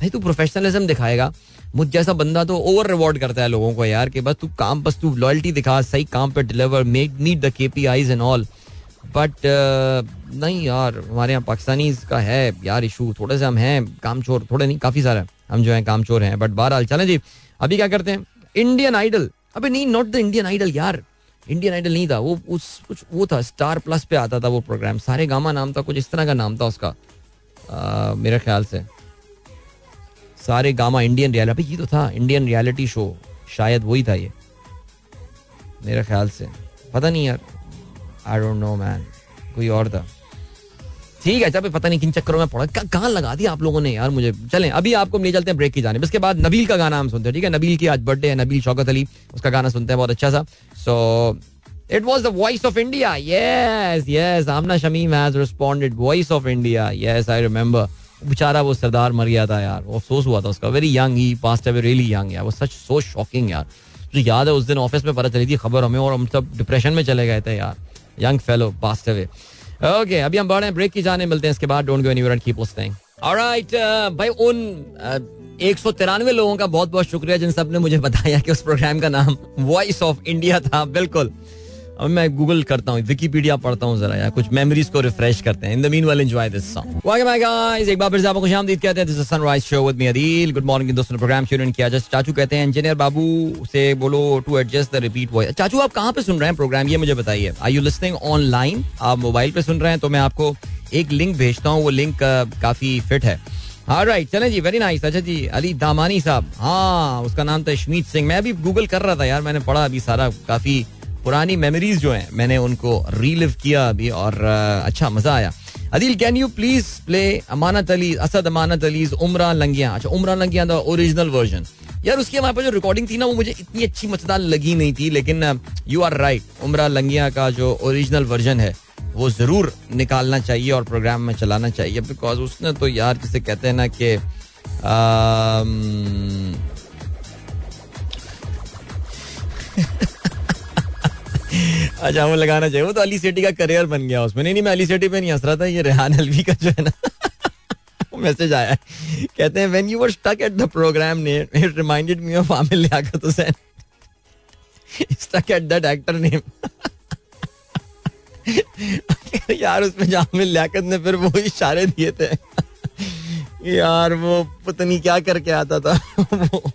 भाई तू प्रोफेशनलिज्म दिखाएगा। मुझ जैसा बंदा तो ओवर रिवॉर्ड करता है लोगों को यार, कि बस तू काम, बस तू लॉयल्टी दिखा, सही काम पे deliver make meet the K P Is and all but नहीं यार, हमारे यहाँ पाकिस्तानी का है यार इशू थोड़े से हम हैं काम चोर थोड़े नहीं, काफ़ी सारे हम जो है काम चोर हैं बट बहरहाल, चले जी, अभी क्या करते हैं? इंडियन आइडल अबे नहीं नॉट द इंडियन आइडल यार। इंडियन आइडल नहीं था, वो, उस, कुछ, वो था स्टार प्लस पे आता था वो प्रोग्राम सारे गामा नाम था, कुछ इस तरह का नाम था उसका मेरे ख्याल से। सारे गामा इंडियन रियलिटी ये तो था इंडियन रियलिटी शो शायद वही था ये, मेरे ख्याल से। पता नहीं यार। आई डोंट नो मैन कोई और था। ठीक है जब पता नहीं किन चक्करों में पड़ा। कहाँ लगा दिया आप लोगों ने यार मुझे? चलें, अभी आपको ले चलते हैं ब्रेक की जाने। इसके बाद नबील का गाना हम सुनते हैं, ठीक है? नबील की आज बर्थडे है, नबील शौकत अली। उसका गाना सुनते हैं बहुत अच्छा सा। So it was the Voice of India yes yes Amna Shamim has responded Voice of India yes I remember बेचारा वो सरदार मर गया था यार। वो अफसोस हुआ था उसका। Very young he passed away really young यार। वो सच सो शॉकिंग यार। तो याद है उस दिन ऑफ़िस में पता चली थी खबर हमें और हम सब डिप्रेशन में चले गए थे यार। Young fellow passed away okay अभी हम बढ़े ब्रेक की जाने, मिलते हैं इसके बाद। Don't go anywhere and keep listening alright भाई, उन एक सौ तिरानवे लोगों का बहुत बहुत शुक्रिया जिन सबने मुझे बताया कि उस प्रोग्राम का नाम वॉइस ऑफ़ इंडिया था। बिल्कुल। अब मैं गूगल करता हूँ विकीपीडिया पढ़ता हूँ जरा यार, कुछ मेमोरीज को रिफ्रेश करते हैं। In the meanwhile enjoy this song welcome my guys एक बार फिर से आपको खुशामदीद कहते हैं this is Sunrise show with me Adeel good morning दोस्तों ने प्रोग्राम शुरू किया। जस्ट चाचू कहते हैं इंजीनियर बाबू से बोलो to adjust the repeat voice चाचू, आप कहाँ पे सुन रहे हैं प्रोग्राम ये मुझे बताइए। आई यू लिस्निंग ऑनलाइन आप मोबाइल पे सुन रहे हैं तो मैं आपको एक लिंक भेजता हूँ, वो लिंक काफ़ी फिट है। हाँ राइट चले जी वेरी नाइस अच्छा जी, अली दामानी साहब। हाँ उसका नाम था शमीत सिंह। मैं भी गूगल कर रहा था यार, मैंने पढ़ा अभी सारा, काफ़ी पुरानी मेमोरीज जो हैं, मैंने उनको रीलिव किया अभी और अच्छा मज़ा आया। Adil can you please play Amanat Ali, Asad Amanat Ali, Umra Langiya? अच्छा उमरा लंगिया द ओरिजिनल वर्जन यार, उसकी हमारे पास जो रिकॉर्डिंग थी ना, वो मुझे इतनी अच्छी मतदान लगी नहीं थी, लेकिन यू आर राइट उमरा लंगिया का जो ओरिजिनल वर्जन है, वो ज़रूर निकालना चाहिए और प्रोग्राम में चलाना चाहिए बिकॉज़ उसने तो यार, जिसे कहते हैं ना कि अच्छा वो लगाना चाहिए। वो तो अली सेठी का करियर बन गया उसमें। नहीं नहीं, मैं अली सेठी पे नहीं हंस रहा था, ये रेहान अलवी का जो है ना। मैसेज आया है। कहते हैं when you were stuck at the program name it reminded me of Aamir Liaquat Hussain. Stuck at that actor name यार, उसमें जो आमिर लियाकत ने फिर वो इशारे दिए थे। यार, वो पता नहीं क्या करके आता था। वो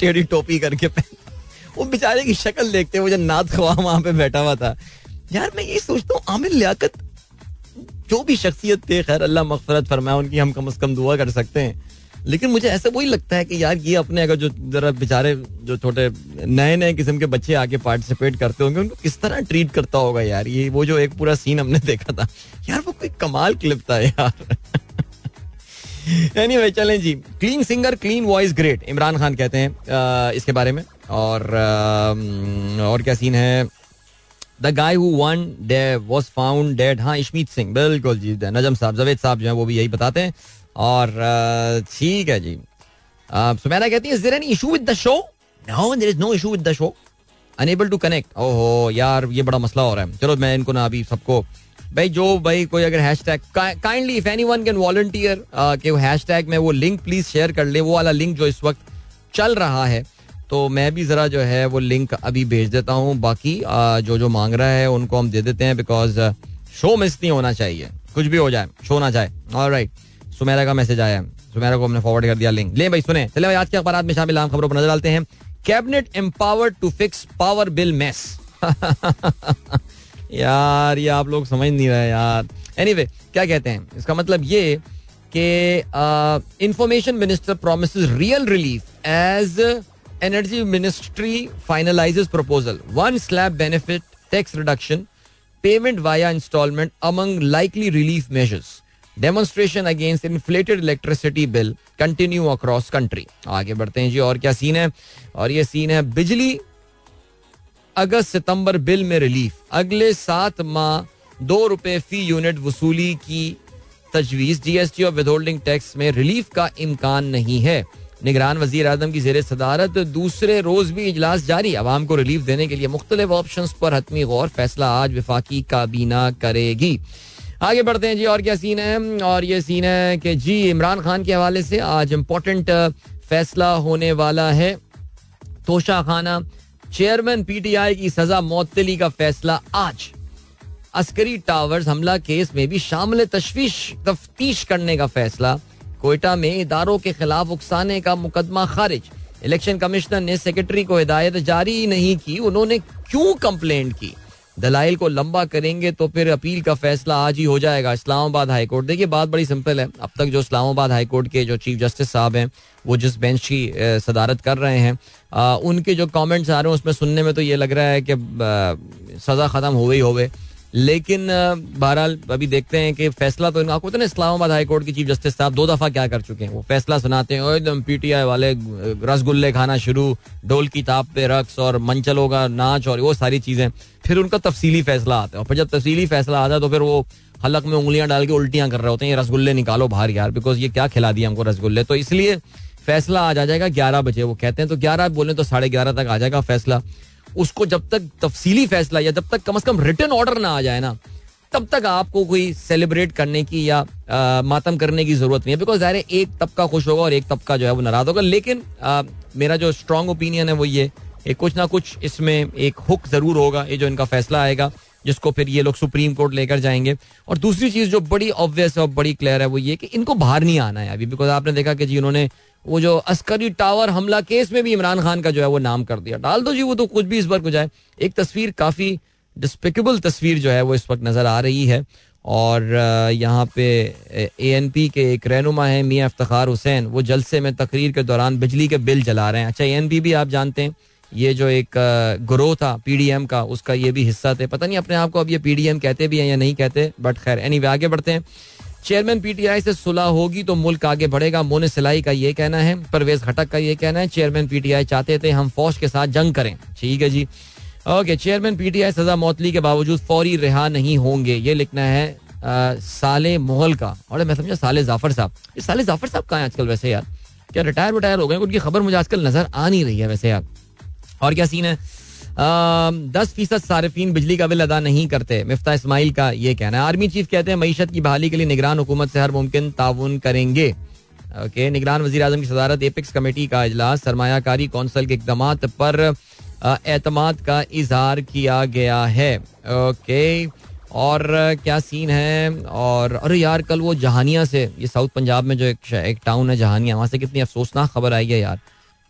टेढ़ी टोपी करके पहन वो बेचारे की शक्ल देखते वो जो नाथ खवा वहाँ पे बैठा हुआ था। यार, मैं ये सोचता हूँ, आमिर लियाकत, जो भी शख्सियत थे, खैर, अल्लाह मगफरत फरमाया उनकी हम कम अज कम दुआ कर सकते हैं। लेकिन मुझे ऐसा वही लगता है कि यार, ये अपने अगर जो जरा बेचारे, जो छोटे नए नए किस्म के बच्चे आके पार्टिसिपेट करते होंगे, उनको किस तरह ट्रीट करता होगा यार? ये, वो जो एक पूरा सीन हमने देखा था। यार, वो कोई कमाल क्लिप था यार। एनीवे चलें जी। Clean singer clean voice great Imran Khan कहते हैं इसके बारे में। और और क्या सीन है? The guy who one day was found dead हाँ इशमीत सिंह बिल्कुल जी नजम साहब, जवेद साहब जो है, वो भी यही बताते हैं। और ठीक है जी। सुमेरा कहती है is there any issue with the show no there is no issue with the show unable to connect ओहो, यार, ये बड़ा मसला हो रहा है। चलो, मैं इनको ना अभी सबको भाई जो भाई कोई अगर hash tag kindly if anyone can volunteer के हैश टैग में वो लिंक प्लीज़ शेयर कर ले वो वाला लिंक जो इस वक्त चल रहा है तो मैं भी जरा जो है वो लिंक अभी भेज देता हूँ बाकी आ, जो जो मांग रहा है उनको हम दे देते हैं बिकॉज़ शो मिस नहीं होना चाहिए। कुछ भी हो जाए शो ना जाए। और राइट सुमेरा का मैसेज आया। सुमेरा को हमने फॉरवर्ड कर दिया लिंक ले भाई सुने। चले भाई आज के अखबार में शामिल आम खबरों पर नज़र डालते हैं। Cabinet empowered to fix power bill mess यार ये आप लोग समझ नहीं रहे यार। एनीवे anyway, क्या कहते हैं? इसका मतलब ये कि information minister promise real relief as energy ministry finalises proposal one slab benefit tax reduction payment via instalment among likely relief measures demonstration against inflated electricity bill continue across country आगे बढ़ते हैं जी और क्या सीन है? और ये scene है बिजली अगस्त सितंबर बिल में रिलीफ। अगले सात माह दो रुपए फ़ी यूनिट वसूली की तजवीज जीएसटी और विदहोल्डिंग टैक्स में रिलीफ का इम्कान नहीं है। निगरान वज़ीर आज़म की जेर सदारत, दूसरे रोज भी इजलास जारी। आवाम को रिलीफ देने के लिए मुख्तलिफ़ ऑप्शन पर हतमी गौर। फैसला आज विफाकी काबीना करेगी। आगे बढ़ते हैं जी, और क्या सीन है? और ये सीन है कि जी, इमरान खान के हवाले से आज इम्पोर्टेंट फैसला होने वाला है। तोशा खाना चेयरमैन पीटीआई की सजा मौतली का फैसला आज। अस्करी टावर्स हमला केस में भी शामिल तशवीश, तफ्तीश करने का फैसला। कोयटा में इदारों के खिलाफ उकसाने का मुकदमा खारिज। इलेक्शन कमिश्नर ने सेक्रेटरी को हिदायत जारी नहीं की, उन्होंने क्यों कंप्लेंट की? दलाइल को लंबा करेंगे तो फिर अपील का फैसला आज ही हो जाएगा, इस्लामाबाद हाई कोर्ट। देखिए, बात बड़ी सिंपल है। अब तक जो इस्लामाबाद हाई कोर्ट के जो चीफ जस्टिस साहब हैं, वो जिस बेंच की सदारत कर रहे हैं उनके जो कमेंट्स आ रहे हैं, उसमें सुनने में तो ये लग रहा है कि सज़ा ख़त्म हो गई हो गए लेकिन बहरहाल अभी देखते हैं कि फैसला तो आपको ना, इस्लामाबाद हाई कोर्ट के चीफ जस्टिस साहब दो दफ़ा क्या कर चुके हैं, वो फैसला सुनाते हैं एकदम पीटीआई वाले रसगुल्ले खाना शुरू, ढोल की ताप पे रक्स और मंचलों का नाच और वो सारी चीज़ें, फिर उनका तफसीली फैसला आता है, और फिर जब तफसीली फैसला आता है तो फिर वो हलक में उंगलियाँ डाल के उल्टियाँ कर रहे होते हैं रसगुल्ले निकालो बाहर यार बिकॉज़ ये क्या खिला दिया हमको रसगुल्ले तो इसलिए फैसला आ जाएगा ग्यारह बजे, वो कहते हैं तो ग्यारह बोले तो साढ़े ग्यारह तक आ जाएगा फैसला उसको जब तक तफसीली फैसला या जब तक कम अज कम रिटर्न ऑर्डर ना आ जाए ना तब तक आपको कोई सेलिब्रेट करने की या आ, मातम करने की ज़रूरत नहीं है बिकॉज़ ज़ाहिर एक तबका खुश होगा और एक तबका जो है वो नाराज़ होगा। लेकिन आ, मेरा जो स्ट्रॉन्ग ओपिनियन है वो ये एक कुछ ना कुछ इसमें एक हुक ज़रूर होगा ये जो इनका फैसला आएगा जिसको फिर ये लोग सुप्रीम कोर्ट लेकर जाएँगे। और दूसरी चीज़ जो बड़ी ऑब्वियस है और बड़ी क्लियर है वो ये कि इनको बाहर नहीं आना है अभी बिकॉज़ आपने देखा कि जी उन्होंने वो जो अस्करी टावर हमला केस में भी इमरान खान का जो है वो नाम कर दिया। डाल दो जी, वो तो कुछ भी इस बार हो जाए एक तस्वीर काफ़ी डिस्पिकेबल तस्वीर जो है वो इस वक्त नज़र आ रही है। और यहाँ पे, ए एन पी के एक रहनुमा है, मियाँ इफ्तार हुसैन। वो जलसे में तकरीर के दौरान बिजली के बिल जला रहे हैं। अच्छा ए एन पी भी आप जानते हैं, ये जो एक ग्रोह था पी डी एम का, उसका ये भी हिस्सा थे। पता नहीं, अपने आप को अब ये पी डी एम कहते भी हैं या नहीं कहते बट खैर एनी वे आगे बढ़ते हैं। चेयरमैन पीटीआई से सुलह होगी तो मुल्क आगे बढ़ेगा। मोने सिलाई का ये कहना है परवेज खटक का ये कहना है। चेयरमैन पीटीआई चाहते थे हम फौज के साथ जंग करें। ठीक है जी। ओके चेयरमैन पीटीआई सजा मौतली के बावजूद फौरी रिहा नहीं होंगे। ये लिखना है आ, साले मोहल का। और मैं समझा साले जाफ़र साहब। ये साले जाफ़र साहब कहाँ आजकल वैसे यार? क्या रिटायर वटायर हो गए उनकी खबर मुझे आजकल नज़र आ नहीं रही है वैसे यार। और क्या सीन है? दस फ़ीसद सार्फिन बिजली का बिल अदा नहीं करते। मिफ्ता इसमाइल का ये कहना है। आर्मी चीफ कहते हैं मीशत की बहाली के लिए निगरान हुकूमत से हर मुमकिन ताउन करेंगे। ओके निगरान वजी अजम की सदारत एपिक्स कमेटी का अजलास सरमायाकारी कौंसल के इकदाम पर एतमाद का इजहार किया गया है। ओके और क्या सीन है? और अरे यार कल वो जहानिया से ये साउथ पंजाब में जो एक, एक टाउन है जहानिया वहाँ से कितनी अफसोसनाक खबर आई है यार।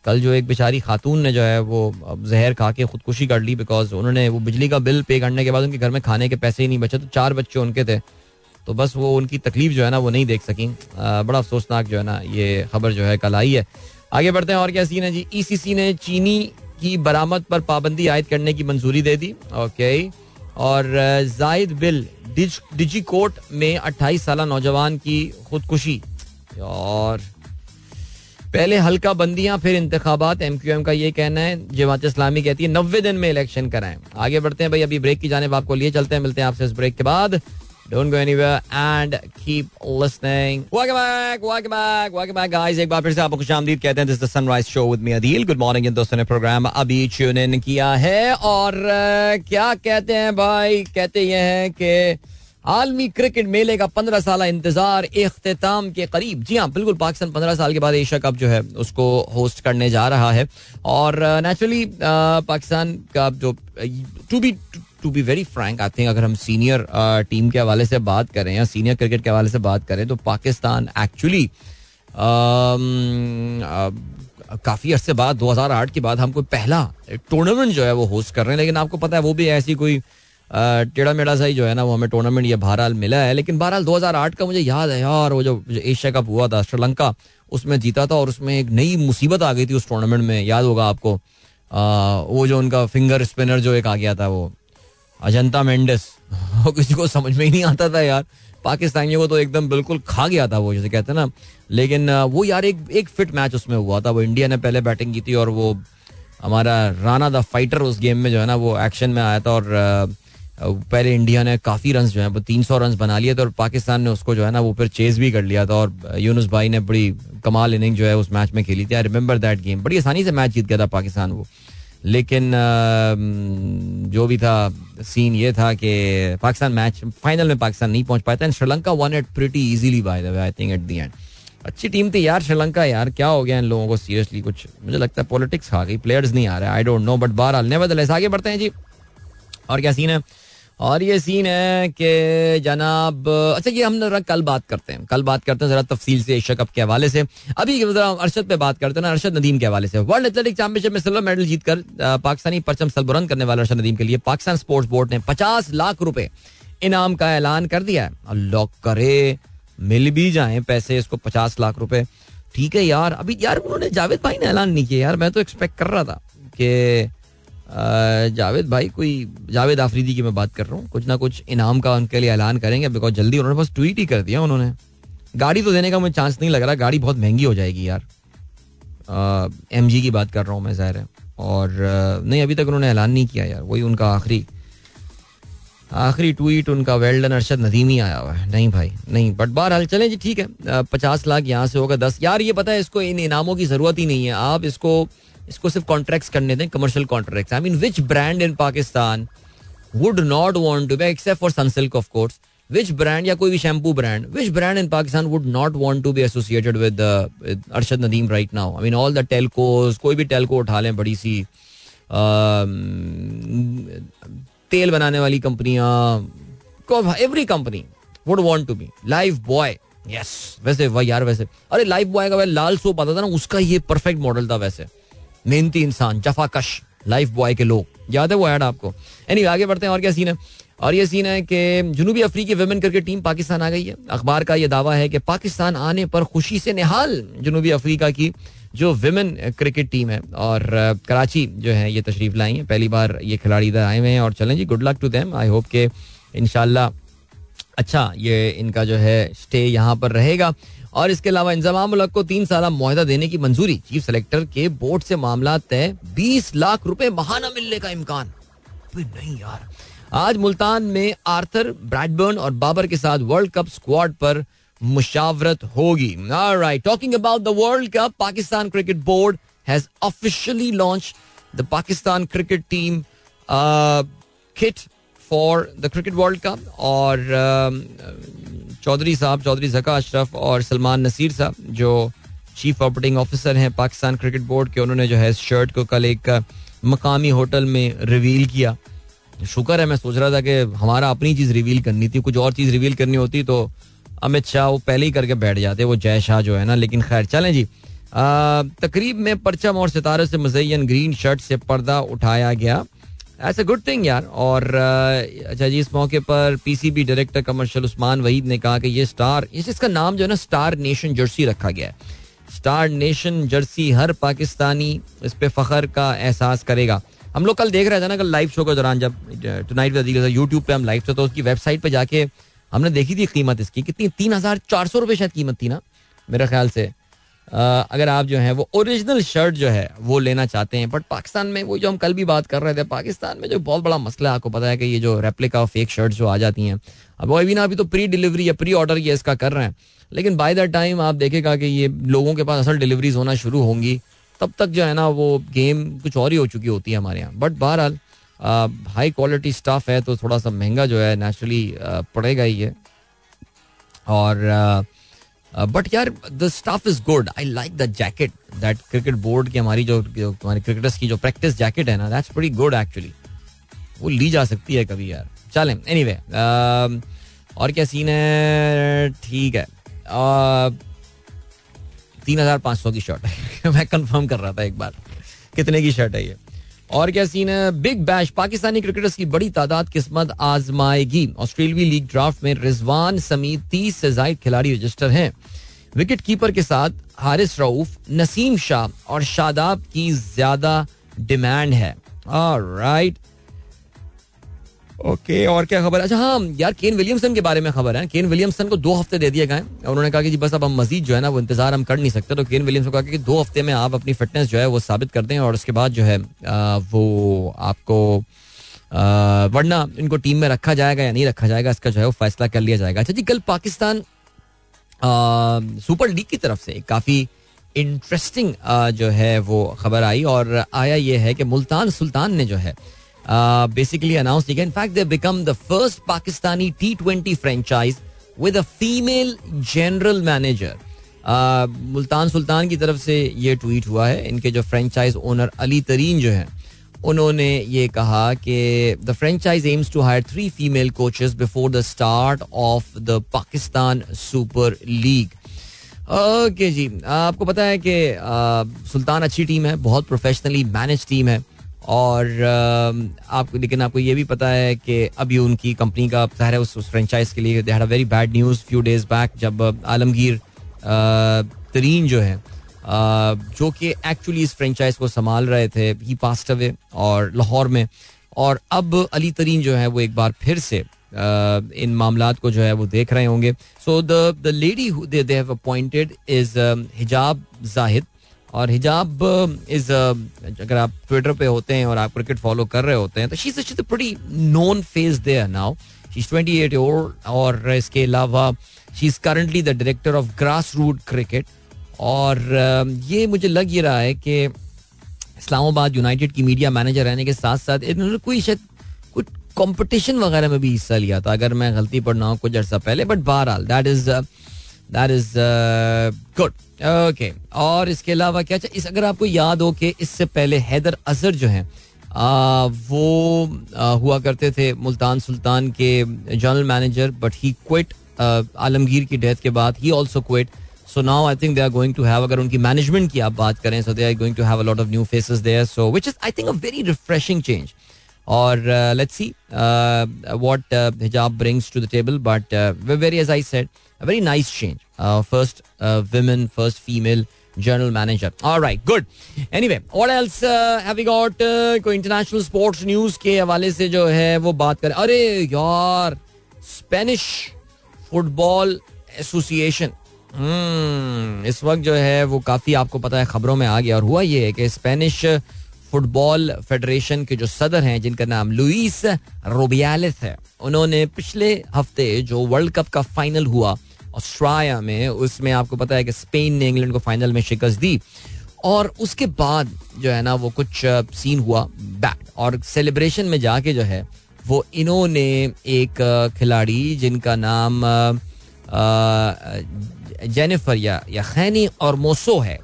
कल जो एक बेचारी खातून ने जो है वो जहर खा के खुदकुशी कर ली बिकॉज़ उन्होंने वो बिजली का बिल पे करने के बाद उनके घर में खाने के पैसे ही नहीं बचे तो चार बच्चे उनके थे। तो बस वो उनकी तकलीफ़ जो है ना वो नहीं देख सकी। बड़ा अफसोसनाक जो है ना ये खबर जो है कल आई है। आगे बढ़ते हैं, और क्या सीन है जी? ईसीसी ने चीनी की बरामद पर पाबंदी आयद करने की मंजूरी दे दी। ओके और जायद बिल डिज, डिजी कोर्ट में 28 साल नौजवान की खुदकुशी। और पहले हल्का बंदियाँ फिर इंतबात एम क्यू एम का ये कहना है जमात इस्लामी कहती है नब्बे दिन में इलेक्शन कराएँ। आगे बढ़ते हैं भाई अभी ब्रेक की जाने आपको लिए चलते हैं मिलते हैं आपसे इस ब्रेक के बाद। Don't go anywhere and keep listening. Welcome back, welcome back, welcome back, guys. एक बार फिर से आपको खुश कहते हैं this the Sunrise show with me Adeel good morning in दोस्तों ने प्रोग्राम अभी ट्यून इन किया है। और क्या कहते हैं भाई? कहते ये हैं कि आलमी क्रिकेट मेले का पंद्रह साल इंतज़ार अख्ताम के करीब। जी हाँ बिल्कुल पाकिस्तान पंद्रह साल के बाद एशिया कप जो है, उसको होस्ट करने जा रहा है। और नेचुरली पाकिस्तान का जो to be to be very frank I think अगर हम सीनियर टीम के हवाले से बात करें या सीनियर क्रिकेट के हवाले से बात करें तो पाकिस्तान एक्चुअली काफ़ी अरसे बाद 2008 के बाद हम कोई पहला टूर्नामेंट जो है वो होस्ट कर रहे हैं। लेकिन आपको पता है, वो भी ऐसी कोई टेढ़ा मेढ़ा सा ही जो है ना वो हमें टूर्नामेंट ये बहरहाल मिला है। लेकिन बहरहाल 2008 का मुझे याद है यार वो जो एशिया कप हुआ था श्रीलंका उसमें जीता था और उसमें एक नई मुसीबत आ गई थी उस टूर्नामेंट में। याद होगा आपको। आ, वो जो उनका फिंगर स्पिनर जो एक आ गया था वो अजंता मेंडिस। किसी को समझ में ही नहीं आता था यार। पाकिस्तानियों को तो एकदम बिल्कुल खा गया था वो जैसे कहते हैं ना। लेकिन वो यार एक एक फिट मैच उसमें हुआ था। वो इंडिया ने पहले बैटिंग की थी और वो हमारा राना द फाइटर उस गेम में जो है ना वो एक्शन में आया था और पहले इंडिया ने काफ़ी रन जो है, वो तीन सौ रन बना लिए थे और पाकिस्तान ने उसको जो है ना, वो फिर चेज भी कर लिया था और यूनुस भाई ने बड़ी कमाल इनिंग जो है उस मैच में खेली थी। आई रिमेंबर दैट गेम बड़ी आसानी से मैच जीत गया था पाकिस्तान वो। लेकिन जो भी था सीन ये था कि पाकिस्तान मैच फाइनल में पाकिस्तान नहीं पहुँच पाया था। And Sri Lanka won at pretty easily by the way I think at the end अच्छी टीम थी यार श्रीलंका यार, क्या हो गया इन लोगों को? सीरियसली कुछ मुझे लगता है पॉलिटिक्स खा गई प्लेयर्स नहीं आ रहे आई डोंट नो बट बार नेवरदलेस आगे बढ़ते हैं जी। और क्या सीन है? और ये सीन है कि जनाब अच्छा ये हम जरा कल बात करते हैं। कल बात करते हैं जरा तफसील से एशिया कप के हवाले से। अभी जरा अरशद पे बात करते हैं ना, अरशद नदीम के हवाले से। वर्ल्ड एथलेटिक चैंपियनशिप में सिल्वर मेडल जीतकर पाकिस्तानी परचम सलबुरंद करने वाले अरशद नदीम के लिए पाकिस्तान स्पोर्ट्स बोर्ड ने पचास लाख रुपए इनाम का ऐलान कर दिया है। अल्लाह करे, मिल भी जाए पैसे इसको पचास लाख रुपए। ठीक है यार, अभी यार उन्होंने जावेद भाई ने ऐलान नहीं किया यार, मैं तो एक्सपेक्ट कर रहा था कि जावेद भाई, कोई जावेद आफरीदी की मैं बात कर रहा हूँ। कुछ ना कुछ इनाम का उनके लिए ऐलान करेंगे बिकॉज़ जल्दी उन्होंने बस ट्वीट ही कर दिया उन्होंने। गाड़ी तो देने का मुझे चांस नहीं लग रहा। गाड़ी बहुत महँगी हो जाएगी यार। एमजी की बात कर रहा हूँ मैं, ज़ाहिर है। और नहीं, अभी तक उन्होंने ऐलान नहीं किया यार। वही उनका आखिरी आखिरी ट्वीट उनका वेल्डन अरशद नदीम आया हुआ है। नहीं भाई, नहीं। बट बार बहरहाल, चलें जी, ठीक है। पचास लाख यहाँ से होगा, दस। यार, ये पता है, इसको इन इनामों की ज़रूरत ही नहीं है। आप इसको इसको सिर्फ़ कॉन्ट्रैक्ट करने दें commercial contract I mean which brand in Pakistan would not want to be except for Sunsilk of course which brand या कोई भी shampoo brand which brand in Pakistan would not want to be associated with Arshad Nadeem right now I mean all the telcos कोई भी Telco उठा लें बड़ी सी um, तेल बनाने वाली कंपनियाँ every company would want to be Lifebuoy yes वैसे वह यार वैसे। अरे लाइफ बॉय का लाल सोप आता था ना उसका ये परफेक्ट मॉडल था वैसे। मेहनती इंसान, जफाकश लाइफ बॉय के लोग। याद है वो ऐड आपको? एनी आगे बढ़ते हैं, और क्या सीन है? और ये सीन है कि जनूबी अफ्रीकी वुमेन क्रिकेट टीम पाकिस्तान आ गई है। अखबार का यह दावा है कि पाकिस्तान आने पर खुशी से निहाल जनूबी अफ्रीका की जो विमेन क्रिकेट टीम है। और कराची जो है ये तशरीफ़ लाई है। पहली बार ये खिलाड़ी इधर आए हुए हैं, और चलें जी good luck to them I hope के इनशाला अच्छा ये इनका जो है स्टे यहाँ पर रहेगा। और इसके अलावा इंजमाम मुल्क को तीन साल मुहिदा देने की मंजूरी, चीफ सेलेक्टर के बोर्ड से मामला तय, बीस लाख रुपए महाना मिलने का इम्कान। नहीं यार। आज मुल्तान में आर्थर ब्रैडबर्न और बाबर के साथ वर्ल्ड कप स्क्वाड पर मुशावरत होगी। Right talking about the world cup Pakistan cricket board has officially launch the Pakistan cricket team kit for the cricket world cup और चौधरी साहब, चौधरी जका अशरफ और सलमान नसीर साहब, जो चीफ ऑपरेटिंग ऑफिसर हैं पाकिस्तान क्रिकेट बोर्ड के, उन्होंने जो है इस शर्ट को कल एक मकामी होटल में रिवील किया। शुक्र है, मैं सोच रहा था कि हमारा अपनी चीज़ रिवील करनी थी, कुछ और चीज़ रिवील करनी होती तो अमित शाह वो पहले ही करके बैठ जाते, वो जय शाह जो है ना, लेकिन खैर, चलें जी। तकरीब में परचम और सितारे से मुजैन ग्रीन शर्ट से पर्दा उठाया गया। अ गुड थिंग यार और अच्छा जी, इस मौके पर PCB director commercial Usman Waheed ने कहा कि ये स्टार इसका नाम जो है ना स्टार नेशन जर्सी रखा गया है। स्टार नेशन जर्सी हर पाकिस्तानी इस पे फखर का एहसास करेगा। हम लोग कल देख रहे थे ना, कल लाइव शो के दौरान जब टुनाइट यूट्यूब पे हम लाइव थे तो उसकी वेबसाइट पे जाके हमने देखी थी कीमत इसकी। कितनी? तीन हज़ार चार सौ रुपए शायद कीमत थी ना, मेरे ख्याल से। अगर आप जो है, वो ओरिजिनल शर्ट जो है, वो लेना चाहते हैं बट पाकिस्तान में वो जो हम कल भी बात कर रहे थे, पाकिस्तान में जो बहुत बड़ा मसला है, आपको पता है कि ये जो रेप्लिका फेक शर्ट जो आ जाती हैं, अब वो अभी ना, अभी तो प्री डिलीवरी या प्री ऑर्डर ये इसका कर रहे हैं, लेकिन बाय द टाइम आप देखेगा कि ये लोगों के पास असल डिलीवरीज होना शुरू होंगी, तब तक जो है ना, वो गेम कुछ और ही हो चुकी होती है हमारे यहाँ बट बहरहाल हाई क्वालिटी स्टाफ है तो थोड़ा सा महँगा जो है नेचुरली पड़ेगा ही है और बट यार the stuff is good I like the jacket that cricket board की हमारी जो हमारी क्रिकेटर्स की जो प्रैक्टिस जैकेट है ना दैट्स वेरी गुड एक्चुअली वो ली जा सकती है कभी यार। चलें एनीवे anyway, और क्या सीन है? ठीक है। तीन हज़ार पाँच सौ की शर्ट है मैं कंफर्म कर रहा था एक बार। कितने की शर्ट है ये? और क्या सीन है? बिग बैश पाकिस्तानी क्रिकेटर्स की बड़ी तादाद किस्मत आजमाएगी। ऑस्ट्रेलवी लीग ड्राफ्ट में रिजवान समीत तीस से जायद खिलाड़ी रजिस्टर हैं। विकेट कीपर के साथ हारिस रऊफ, नसीम शाह और शादाब की ज़्यादा डिमांड है। राइट ओके, और क्या खबर? अच्छा हाँ यार, केन विलियमसन के बारे में खबर है। केन विलियमसन को दो हफ़्ते दे दिए गए और उन्होंने कहा कि जी, बस अब हम मजीद जो है ना, वो इंतज़ार हम कर नहीं सकते। तो केन विलियमसन कहा कि दो हफ़्ते में आप अपनी फिटनेस जो है, वो साबित कर दें, और उसके बाद जो है वो आपको वरना इनको टीम में रखा जाएगा या नहीं रखा जाएगा, इसका जो है वो फैसला कर लिया जाएगा। अच्छा जी, कल पाकिस्तान सुपर लीग की तरफ़ से काफ़ी इंटरेस्टिंग जो है वो खबर आई, और आया ये है कि मुल्तान सुल्तान ने जो है बेसिकली अनाउंस किया in fact they become the first Pakistani T twenty franchise with a female general manager Multan Sultan की तरफ़ से ये ट्वीट हुआ है, इनके जो फ्रेंचाइज ओनर अली तरीन जो है, उन्होंने ये कहा कि the franchise aims to hire three female coaches before the start of the Pakistan super league okay जी, आपको पता है कि सुल्तान अच्छी टीम है, बहुत प्रोफेशनली मैनेज टीम है। और आपको लेकिन आपको ये भी पता है कि अभी उनकी कंपनी का जहर है उस फ्रेंचाइज के लिए they had a very bad news few days back जब आलमगीर तरीन जो है जो कि एक्चुअली इस फ्रेंचाइज को संभाल रहे थे ही पास्ट अवे और लाहौर में, और अब अली तरीन जो है, वो एक बार फिर से इन मामला को जो है वो देख रहे होंगे। So the lady have appointed is Hijab Zahid और हिजाब इज़ uh, uh, अगर आप ट्विटर पे होते हैं और आप क्रिकेट फॉलो कर रहे होते हैं तो she is pretty known face there now she is 28 old और इसके अलावा she is currently the director of grass root cricket और uh, ये मुझे लग ये रहा है कि इस्लामाबाद यूनाइटेड की मीडिया मैनेजर रहने के साथ साथ इन्होंने कोई शायद कुछ कंपटीशन वगैरह में भी हिस्सा लिया था। अगर मैं गलती पर ना हूँ कुछ अर्सा पहले बट बहरहाल that is that is good okay और इसके अलावा क्या इस अगर आपको याद हो कि इससे पहले हैदर अजहर जो है आ, वो आ, हुआ करते थे मुल्तान सुल्तान के general manager but he quit Alamgir की डेथ के बाद. He also quit so now I think they are going to have अगर उनकी मैनेजमेंट की आप बात करें so they are going to have a lot of new faces there so which is I think a very refreshing change और let's see what Hijab brings to the table but very as I said a very nice change. First women, first female general manager. All right, good. Anyway, what else uh, have we got? Uh, कोई international sports news के हवाले से जो है वो बात करें अरे यार स्पेनिश फुटबॉल एसोसिएशन इस वक्त जो है वो काफ़ी आपको पता है खबरों में आ गया और हुआ ये है कि स्पेनिश फुटबॉल फेडरेशन के जो सदर हैं जिनका नाम लुइस रोबियालिस है उन्होंने पिछले हफ़्ते जो वर्ल्ड कप का फाइनल हुआ ऑस्ट्राया में, उसमें आपको पता है कि स्पेन ने इंग्लैंड को फाइनल में शिकस्त दी। और उसके बाद जो है ना, वो कुछ सीन हुआ बैड और सेलिब्रेशन में जाके जो है, वो इन्होंने एक खिलाड़ी जिनका नाम जेनिफर या या खैनी और मोसो है,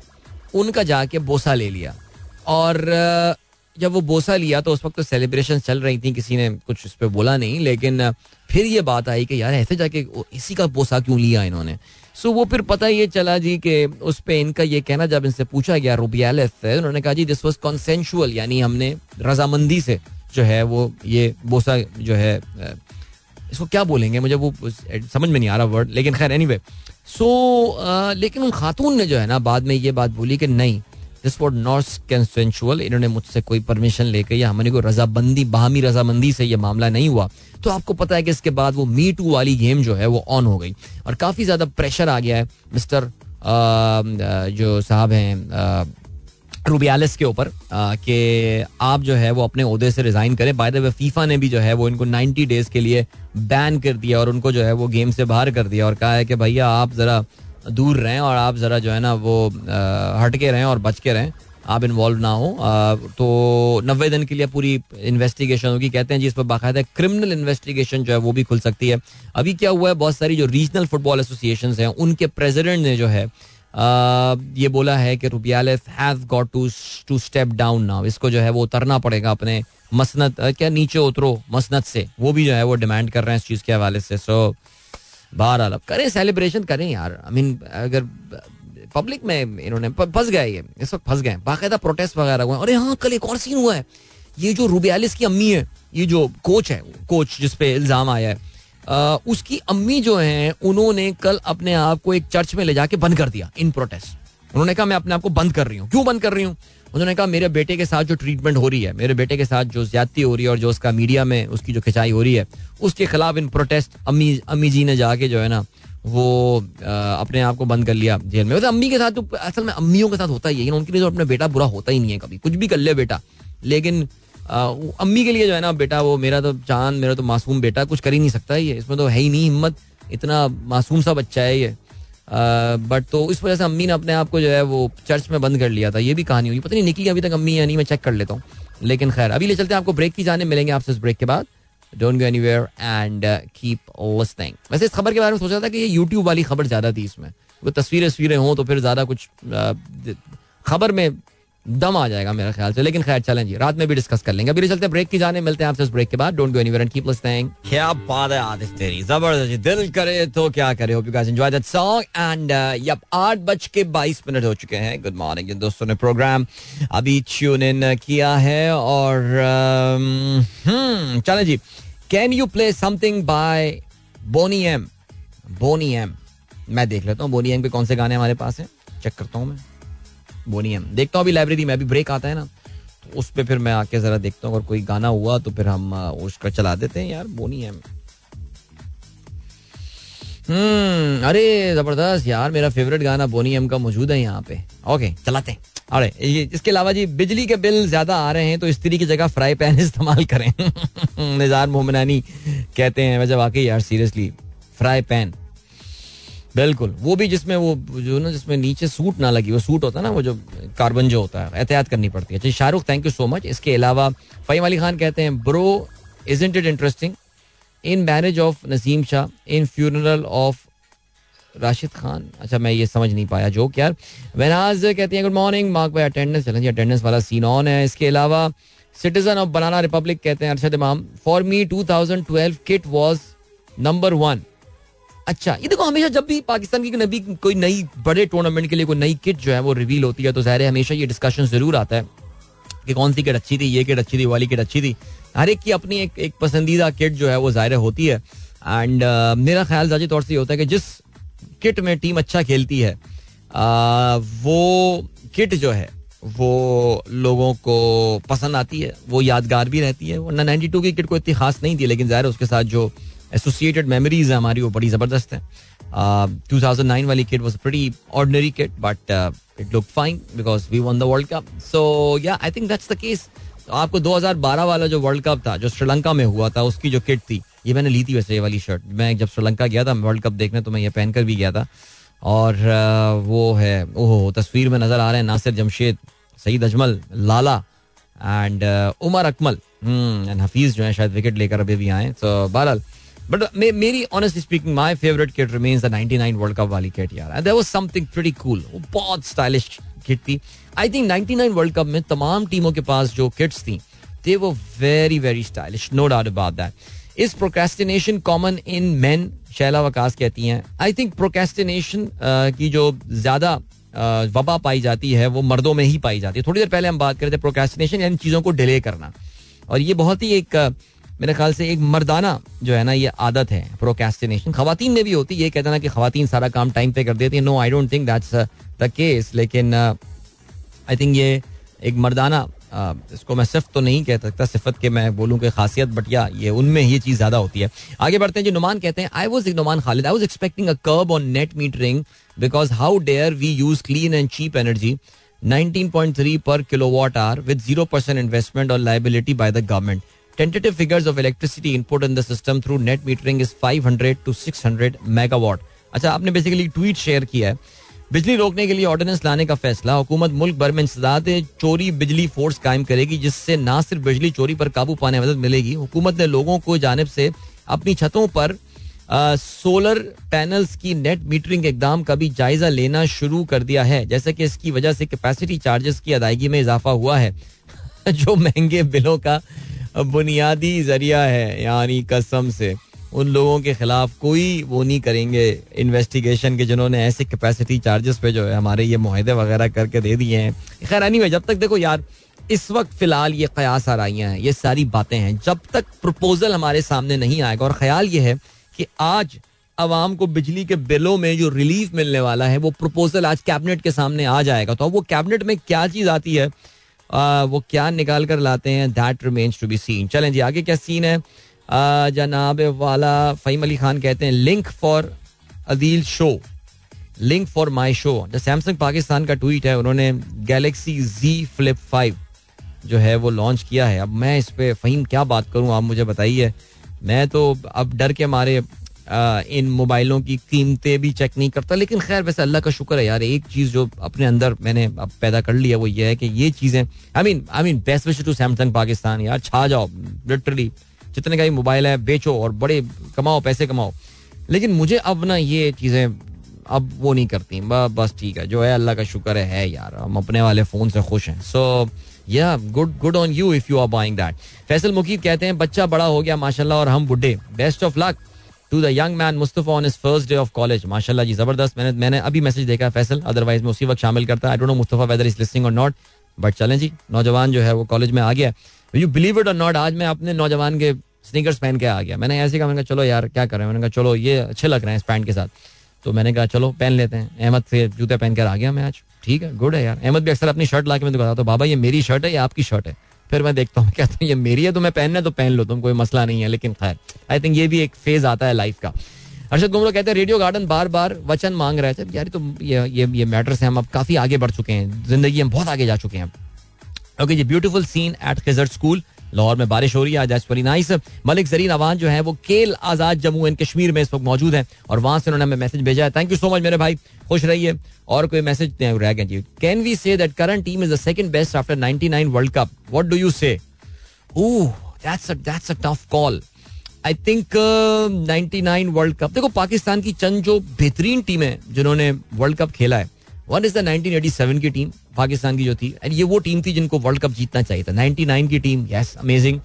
उनका जाके बोसा ले लिया। और जब वो बोसा लिया तो उस वक्त तो सेलिब्रेशन चल रही थी, किसी ने कुछ उस पर बोला नहीं, लेकिन फिर ये बात आई कि यार ऐसे जाके इसी का बोसा क्यों लिया इन्होंने? सो वो फिर पता ये चला जी कि उस पर इनका ये कहना जब इनसे पूछा गया रुबियाल से उन्होंने कहा जी दिस वॉज़ कॉन्सेंशुअल यानी हमने रजामंदी से जो है वो ये बोसा जो है इसको क्या बोलेंगे? मुझे वो समझ में नहीं आ रहा वर्ड लेकिन खैर एनी सो लेकिन उन खातून ने जो है ना बाद में ये बात बोली कि नहीं दिस वॉट नॉट कंसेंशुअल इन्होंने मुझसे कोई परमिशन लेकर या हमने कोई रजाबंदी, बाहमी रजामंदी से ये मामला नहीं हुआ। तो आपको पता है कि इसके बाद वो मी टू वाली गेम जो है वो ऑन हो गई। और काफ़ी ज़्यादा प्रेशर आ गया है मिस्टर जो साहब हैं रूबियालिस के ऊपर कि आप जो है वो अपने अहदे से रिजाइन करें। बाय द वे फीफा ने भी जो है वो इनको 90 डेज़ के लिए बैन कर दिया और उनको जो है वो गेम से बाहर कर दिया और कहा है कि भैया आप जरा दूर रहें और आप ज़रा जो है ना वो हट के रहें और बच के रहें। आप इन्वॉल्व ना हो। तो नब्बे दिन के लिए पूरी इन्वेस्टिगेशन होगी। कहते हैं जी, इस पर बाकायदा क्रिमिनल इन्वेस्टिगेशन जो है वो भी खुल सकती है। अभी क्या हुआ है, बहुत सारी जो रीजनल फुटबॉल एसोसिएशन हैं, उनके प्रेसिडेंट ने जो है ये बोला है कि Rubiales has got to to step down now इसको जो है वो उतरना पड़ेगा अपने मसनत क्या नीचे उतरो मसनत से। वो भी जो है वो डिमांड कर रहे हैं इस चीज़ के हवाले से। सो बाहर अब करें सेलिब्रेशन करें यार। आई मीन अगर पब्लिक में इन्होंने फंस गए ये इस वक्त फंस गए बाकायदा प्रोटेस्ट वगैरह हुए अरे हाँ कल एक और सीन हुआ है। ये जो रुबियालिस की अम्मी है ये जो कोच है कोच जिसपे इल्ज़ाम आया है आ, उसकी अम्मी जो है उन्होंने कल अपने आप को एक चर्च में ले जाके बंद कर दिया इन प्रोटेस्ट उन्होंने कहा मैं अपने आप को बंद कर रही हूँ। क्यों बंद कर रही हूँ? उन्होंने कहा मेरे बेटे के साथ जो ट्रीटमेंट हो रही है मेरे बेटे के साथ जो ज्यादती हो रही है और जो उसका मीडिया में उसकी जो खिंचाई हो रही है उसके खिलाफ इन प्रोटेस्ट अम्मी अम्मी जी ने जाके जो है ना वो आ, अपने आप को बंद कर लिया जेल में। वैसे अम्मी के साथ तो असल में अम्मियों के साथ होता ही है उनके लिए तो अपना बेटा बुरा होता ही नहीं है कभी। कुछ भी कर ले बेटा लेकिन आ, अम्मी के लिए जो है ना बेटा वो मेरा तो चाँद मेरा तो मासूम बेटा कुछ कर ही नहीं सकता ये। इसमें तो है ही नहीं हिम्मत इतना मासूम सा बच्चा है ये। बट तो इस वजह से अम्मी ने अपने आप को जो है वो चर्च में बंद कर लिया था, ये भी कहानी हुई। पता नहीं निकली अभी तक अम्मी या नहीं, मैं चेक कर लेता हूँ। लेकिन खैर, अभी ले चलते हैं, आपको ब्रेक की जाने मिलेंगे आपसे इस ब्रेक के बाद। Don't go anywhere and keep listening वैसे इस खबर के बारे में सोचा था कि ये यूट्यूब वाली खबर ज़्यादा थी इसमें। वो तस्वीरें तस्वीरें हों तो फिर ज़्यादा कुछ खबर में दम आ जाएगा मेरे ख्याल से, लेकिन खैर चलें जी, रात में भी डिस्कस कर लेंगे। अभी चलते हैं ब्रेक की जाने, मिलते हैं आपसे उस ब्रेक के बाद। Don't go anywhere and keep listening क्या बात है आदिश तेरी, ज़बरदस्त दिल करे तो क्या करे। Hope you guys enjoy that song and yup 8 बज के 22 मिनट हो चुके हैं। गुड मॉर्निंग जिन दोस्तों ने प्रोग्राम अभी ट्यून इन किया है और हम्म चलें जी। Can you play something by Boney M Boney M मैं देख लेता हूँ बोनी एम के कौन से गाने हमारे पास हैं? चेक करता हूँ मैं। बोनियम देखता हूँ अभी लाइब्रेरी में, अभी ब्रेक आता है ना तो उस पर फिर मैं आके जरा देखता हूँ, अगर कोई गाना हुआ तो फिर हम उसका चला देते हैं। यार बोनियम हम्म अरे ज़बरदस्त यार, मेरा फेवरेट गाना बोनी एम का मौजूद है यहाँ पे। ओके चलाते हैं। अरे ये, इसके अलावा जी, बिजली के बिल ज़्यादा आ रहे हैं तो स्त्री की जगह फ्राई पैन इस्तेमाल करें। निजार मोमनानी कहते हैं वजह वाकई यार सीरियसली फ्राई पैन बिल्कुल। वो भी जिसमें वो जो ना जिसमें नीचे सूट ना लगी, वो सूट होता है ना, वो जो कार्बन जो होता है, एहतियात करनी पड़ती है। अच्छा Shahrukh thank you so much इसके अलावा फ़हीम अली खान कहते हैं bro is it interesting in marriage of Naseem Shah in funeral of Rashid Khan अच्छा मैं ये समझ नहीं पाया जो यार। वनाज कहती हैं good morning mark by attendance चलें अटेंडेंस वाला सीन ऑन है। इसके अलावा सिटीजन ऑफ़ बनाना रिपब्लिक कहते हैं, Arshad Imam for me 2012 kit was number one अच्छा ये देखो हमेशा जब भी पाकिस्तान की नबी कोई नई बड़े टूर्नामेंट के लिए कोई नई किट जो है वो रिवील होती है तो ज़ाहिर हमेशा ये डिस्कशन ज़रूर आता है कि कौन सी किट अच्छी थी ये किट अच्छी थी वाली किट अच्छी थी। हर एक की अपनी एक एक पसंदीदा किट जो है वो ज़ाहिर होती है। एंड uh, मेरा ख्याल जाजी तौर से होता है कि जिस किट में टीम अच्छा खेलती है uh, वो किट जो है वो लोगों को पसंद आती है वो यादगार भी रहती है। वरना नाइनटी टू की किट को इतनी खास नहीं थी लेकिन ज़ाहिर उसके साथ जो एसोसिएटेड मेमोरीज है हमारी वो बड़ी ज़बरदस्त है। टू थाउज़ेंड नाइन वाली kit was pretty ordinary kit but it look fine because we won the world cup so yeah I think that's the case आपको 2012 वाला जो वर्ल्ड कप था जो श्रीलंका में हुआ था उसकी जो किट थी ये मैंने ली थी वैसे ये वाली शर्ट मैं जब श्रीलंका गया था वर्ल्ड कप देखने तो मैं ये पहनकर भी गया था। और uh, वो है ओहो तस्वीर में नज़र आ रहे हैं Nasir Jamshed Saeed Ajmal Lala and uh, Umar Akmal. And Hafeez जो है शायद विकेट लेकर अभी भी आए तो बहरहाल बट मेरी honestly speaking my favourite kit remains the 99 world cup वाली किट यार there was something pretty cool वो बहुत स्टाइलिश किट थी आई थिंक 99 वर्ल्ड कप में तमाम टीमों के पास जो किट्स थी दे वो very very stylish no doubt about that is procrastination common in men Shaila Waqas कहती हैं आई थिंक प्रोकेस्टिनेशन की जो ज़्यादा uh, वबा पाई जाती है वो मर्दों में ही पाई जाती है. थोड़ी देर पहले हम बात कर थे प्रोकेस्टिनेशन यानी चीज़ों को डिले करना। और ये बहुत ही एक uh, मेरे ख्याल से एक मर्दाना जो है ना ये आदत है प्रोकेस्टिनेशन खातन में भी होती है ये कहते ना कि खातन सारा काम टाइम पे कर देती है। No I don't think that's the case लेकिन आई uh, थिंक ये एक मर्दाना uh, इसको मैं सिर्फ़ तो नहीं कह सकता सिफत के मैं बोलूँ कि खासियत बट या उनमें ये चीज़ ज़्यादा होती है। आगे बढ़ते हैं जो नुमान कहते हैं I was Numan Khalid I was expecting a curb on net metering because how dare we use clean and cheap energy 19.3 per kilowatt hour with 0% investment or liability by the government. Tentative figures of electricity input in the system through net metering is 500 to 600 megawatt. अच्छा आपने basically tweet share किया है। बिजली रोकने के लिए ordinance लाने का फैसला। हुकूमत मुल्क भर में इंसदाद चोरी बिजली फोर्स कायम करेगी जिससे न सिर्फ़ बिजली चोरी पर काबू पाने में मदद मिलेगी। हुकूमत ने लोगों को जानब से अपनी छतों पर आ, सोलर पैनल्स की नेट मीटरिंग इकदाम का भी जायजा लेना शुरू कर दिया है। जैसे कि इसकी वजह से कैपेसिटी चार्जेस की अदायगी में इजाफा हुआ है। जो महँगे बिलों का बुनियादी ज़रिया है, यानी कसम से। उन लोगों के खिलाफ कोई वो नहीं करेंगे इन्वेस्टिगेशन के जिन्होंने ऐसे कैपेसिटी चार्जेस पे जो है हमारे ये माहदे वगैरह करके दे दिए हैं। खैर नहीं एनी जब तक देखो यार, इस वक्त फ़िलहाल ये कयास आराइयाँ हैं, ये सारी बातें हैं। जब तक प्रपोजल हमारे सामने नहीं आएगा, और ख्याल ये है कि आज आवाम को बिजली के बिलों में जो रिलीफ मिलने वाला है, वो प्रपोजल आज कैबिनेट के सामने आ जाएगा। तो अब वो कैबिनेट में क्या चीज़ आती है? आ, वो क्या निकाल कर लाते हैं that remains to be seen चलें जी आगे क्या सीन है? जनाब वाला फ़हीम अली खान कहते हैं link for Adeel show link for my show जो सैमसंग पाकिस्तान का ट्वीट है उन्होंने गैलेक्सी जी फ्लिप फाइव जो है वो लॉन्च किया है। अब मैं इस पर फ़हीम क्या बात करूँ आप मुझे बताइए। मैं तो अब डर के मारे इन मोबाइलों की कीमतें भी चेक नहीं करता। लेकिन खैर, वैसे अल्लाह का शुक्र है यार, एक चीज़ जो अपने अंदर मैंने अब पैदा कर लिया, वो ये है कि ये चीज़ें I mean I mean best wish to Samsung Pakistan यार, छा जाओ लिटरली जितने का ही मोबाइल है, बेचो और बड़े कमाओ, पैसे कमाओ। लेकिन मुझे अब ना ये चीज़ें अब वो नहीं करती बस ठीक है, जो है अल्लाह का शुक्र है यार, हम अपने वाले फ़ोन से खुश हैं। So yeah good good on you if you are buying that Faisal Muqeed कहते हैं, बच्चा बड़ा हो गया, माशाल्लाह, और हम बुढ़े। Best of luck to the young man Mustafa on his first day of college माशाल्लाह जी ज़बरदस्त मैंने मैंने अभी मैसेज देखा फैसल अदरवाइज़ मैं उसी वक्त शामिल करता I don't know Mustafa whether is listening or not but चलें जी नौजवान जो है वो कॉलेज में आ गया you believe it or not आज मैं अपने नौजवान के स्नीकर्स पहन के आ गया मैंने ऐसे कहा मैंने कहा चलो यार क्या करें मैंने कहा चलो ये अच्छे लग रहे हैं इस पैंट के साथ तो मैंने कहा चलो पहन लेते हैं अहमद से जूते पहन कर आ गया मैं आज ठीक है गुड है यार अहमद भी अक्सर अपनी शर्ट ला के मैं हूँ बाबा ये मेरी शर्ट है या आपकी शर्ट है फिर मैं देखता हूँ कहता हूँ, ये मेरी है तो मैं पहनना तो पहन लो, तुम कोई मसला नहीं है, लेकिन खैर आई थिंक ये भी एक फ़ेज़ आता है लाइफ का. अर्षद गुमरो कहते हैं रेडियो गार्डन बार बार वचन मांग रहे थे, यार तो ये ये ये मैटर से हम अब काफ़ी आगे बढ़ चुके हैं, ज़िंदगी हम बहुत आगे जा चुके हैं okay ji beautiful scene at Khizar school Lahore में बारिश हो रही है, आज वेरी नाइस मलिक जरीन अवान जो है, वो केल आज़ाद जम्मू एंड कश्मीर में इस वक्त मौजूद है, और वहाँ से उन्होंने हमें मैसेज भेजा है। थैंक यू सो मच मेरे भाई। खुश रहिए और कोई मैसेज रह गए जी। Can we say that current team is the second best after 99 world cup what do you say oh that's a that's a tough call I think 99 world cup देखो, पाकिस्तान की चंद जो बेहतरीन टीमें जिन्होंने वर्ल्ड कप खेला है वन इज़ द 1987 की team Pakistan की जो थी एंड ये वो टीम थी जिनको वर्ल्ड कप जीतना चाहिए था। 99 की team yes amazing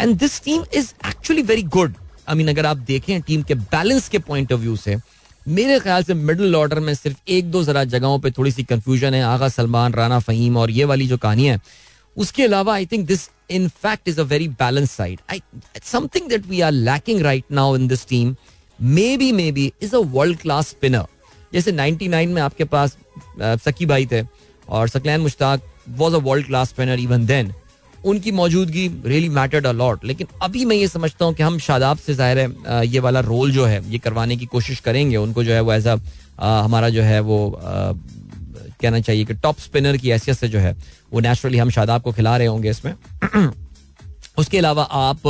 and this team is actually very good I mean अगर आप देखें टीम के बैलेंस के पॉइंट ऑफ़ व्यू से मेरे ख्याल से मिडिल ऑर्डर में सिर्फ़ एक दो जरा जगहों पे थोड़ी सी कंफ्यूजन है, आगा सलमान राना फहीम और ये वाली जो कहानी है। उसके अलावा I think this in fact is a very balance side I something that we are lacking right now in this team maybe maybe is a world class spinner जैसे 99 में आपके पास सकी भाई थे और Saqlain Mushtaq was a world class spinner even then उनकी मौजूदगी really mattered allot लेकिन अभी मैं ये समझता हूँ कि हम शादाब से ज़ाहिर है ये वाला रोल जो है, ये करवाने की कोशिश करेंगे। उनको जो है वो एज अ, हमारा जो है वो कहना चाहिए कि टॉप स्पिनर की हैसियत से जो है, वो नेचुरली हम शादाब को खिला रहे होंगे इसमें। उसके अलावा आप,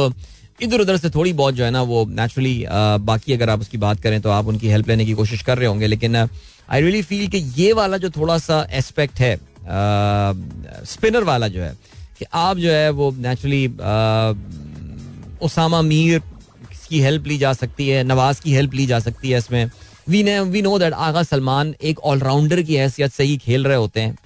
इधर उधर से थोड़ी बहुत जो है ना, वो नेचुरली बाकी अगर आप उसकी बात करें तो आप उनकी हेल्प लेने की कोशिश कर रहे होंगे। लेकिन आई रियली फील कि ये वाला जो थोड़ा सा एस्पेक्ट है स्पिनर वाला जो है कि आप जो है वो नेचुरली उसामा मीर की हेल्प ली जा सकती है नवाज़ की हेल्प ली जा सकती है इसमें। वी ने we know that Agha Salman एक ऑलराउंडर की हैसियत से ही खेल रहे होते हैं।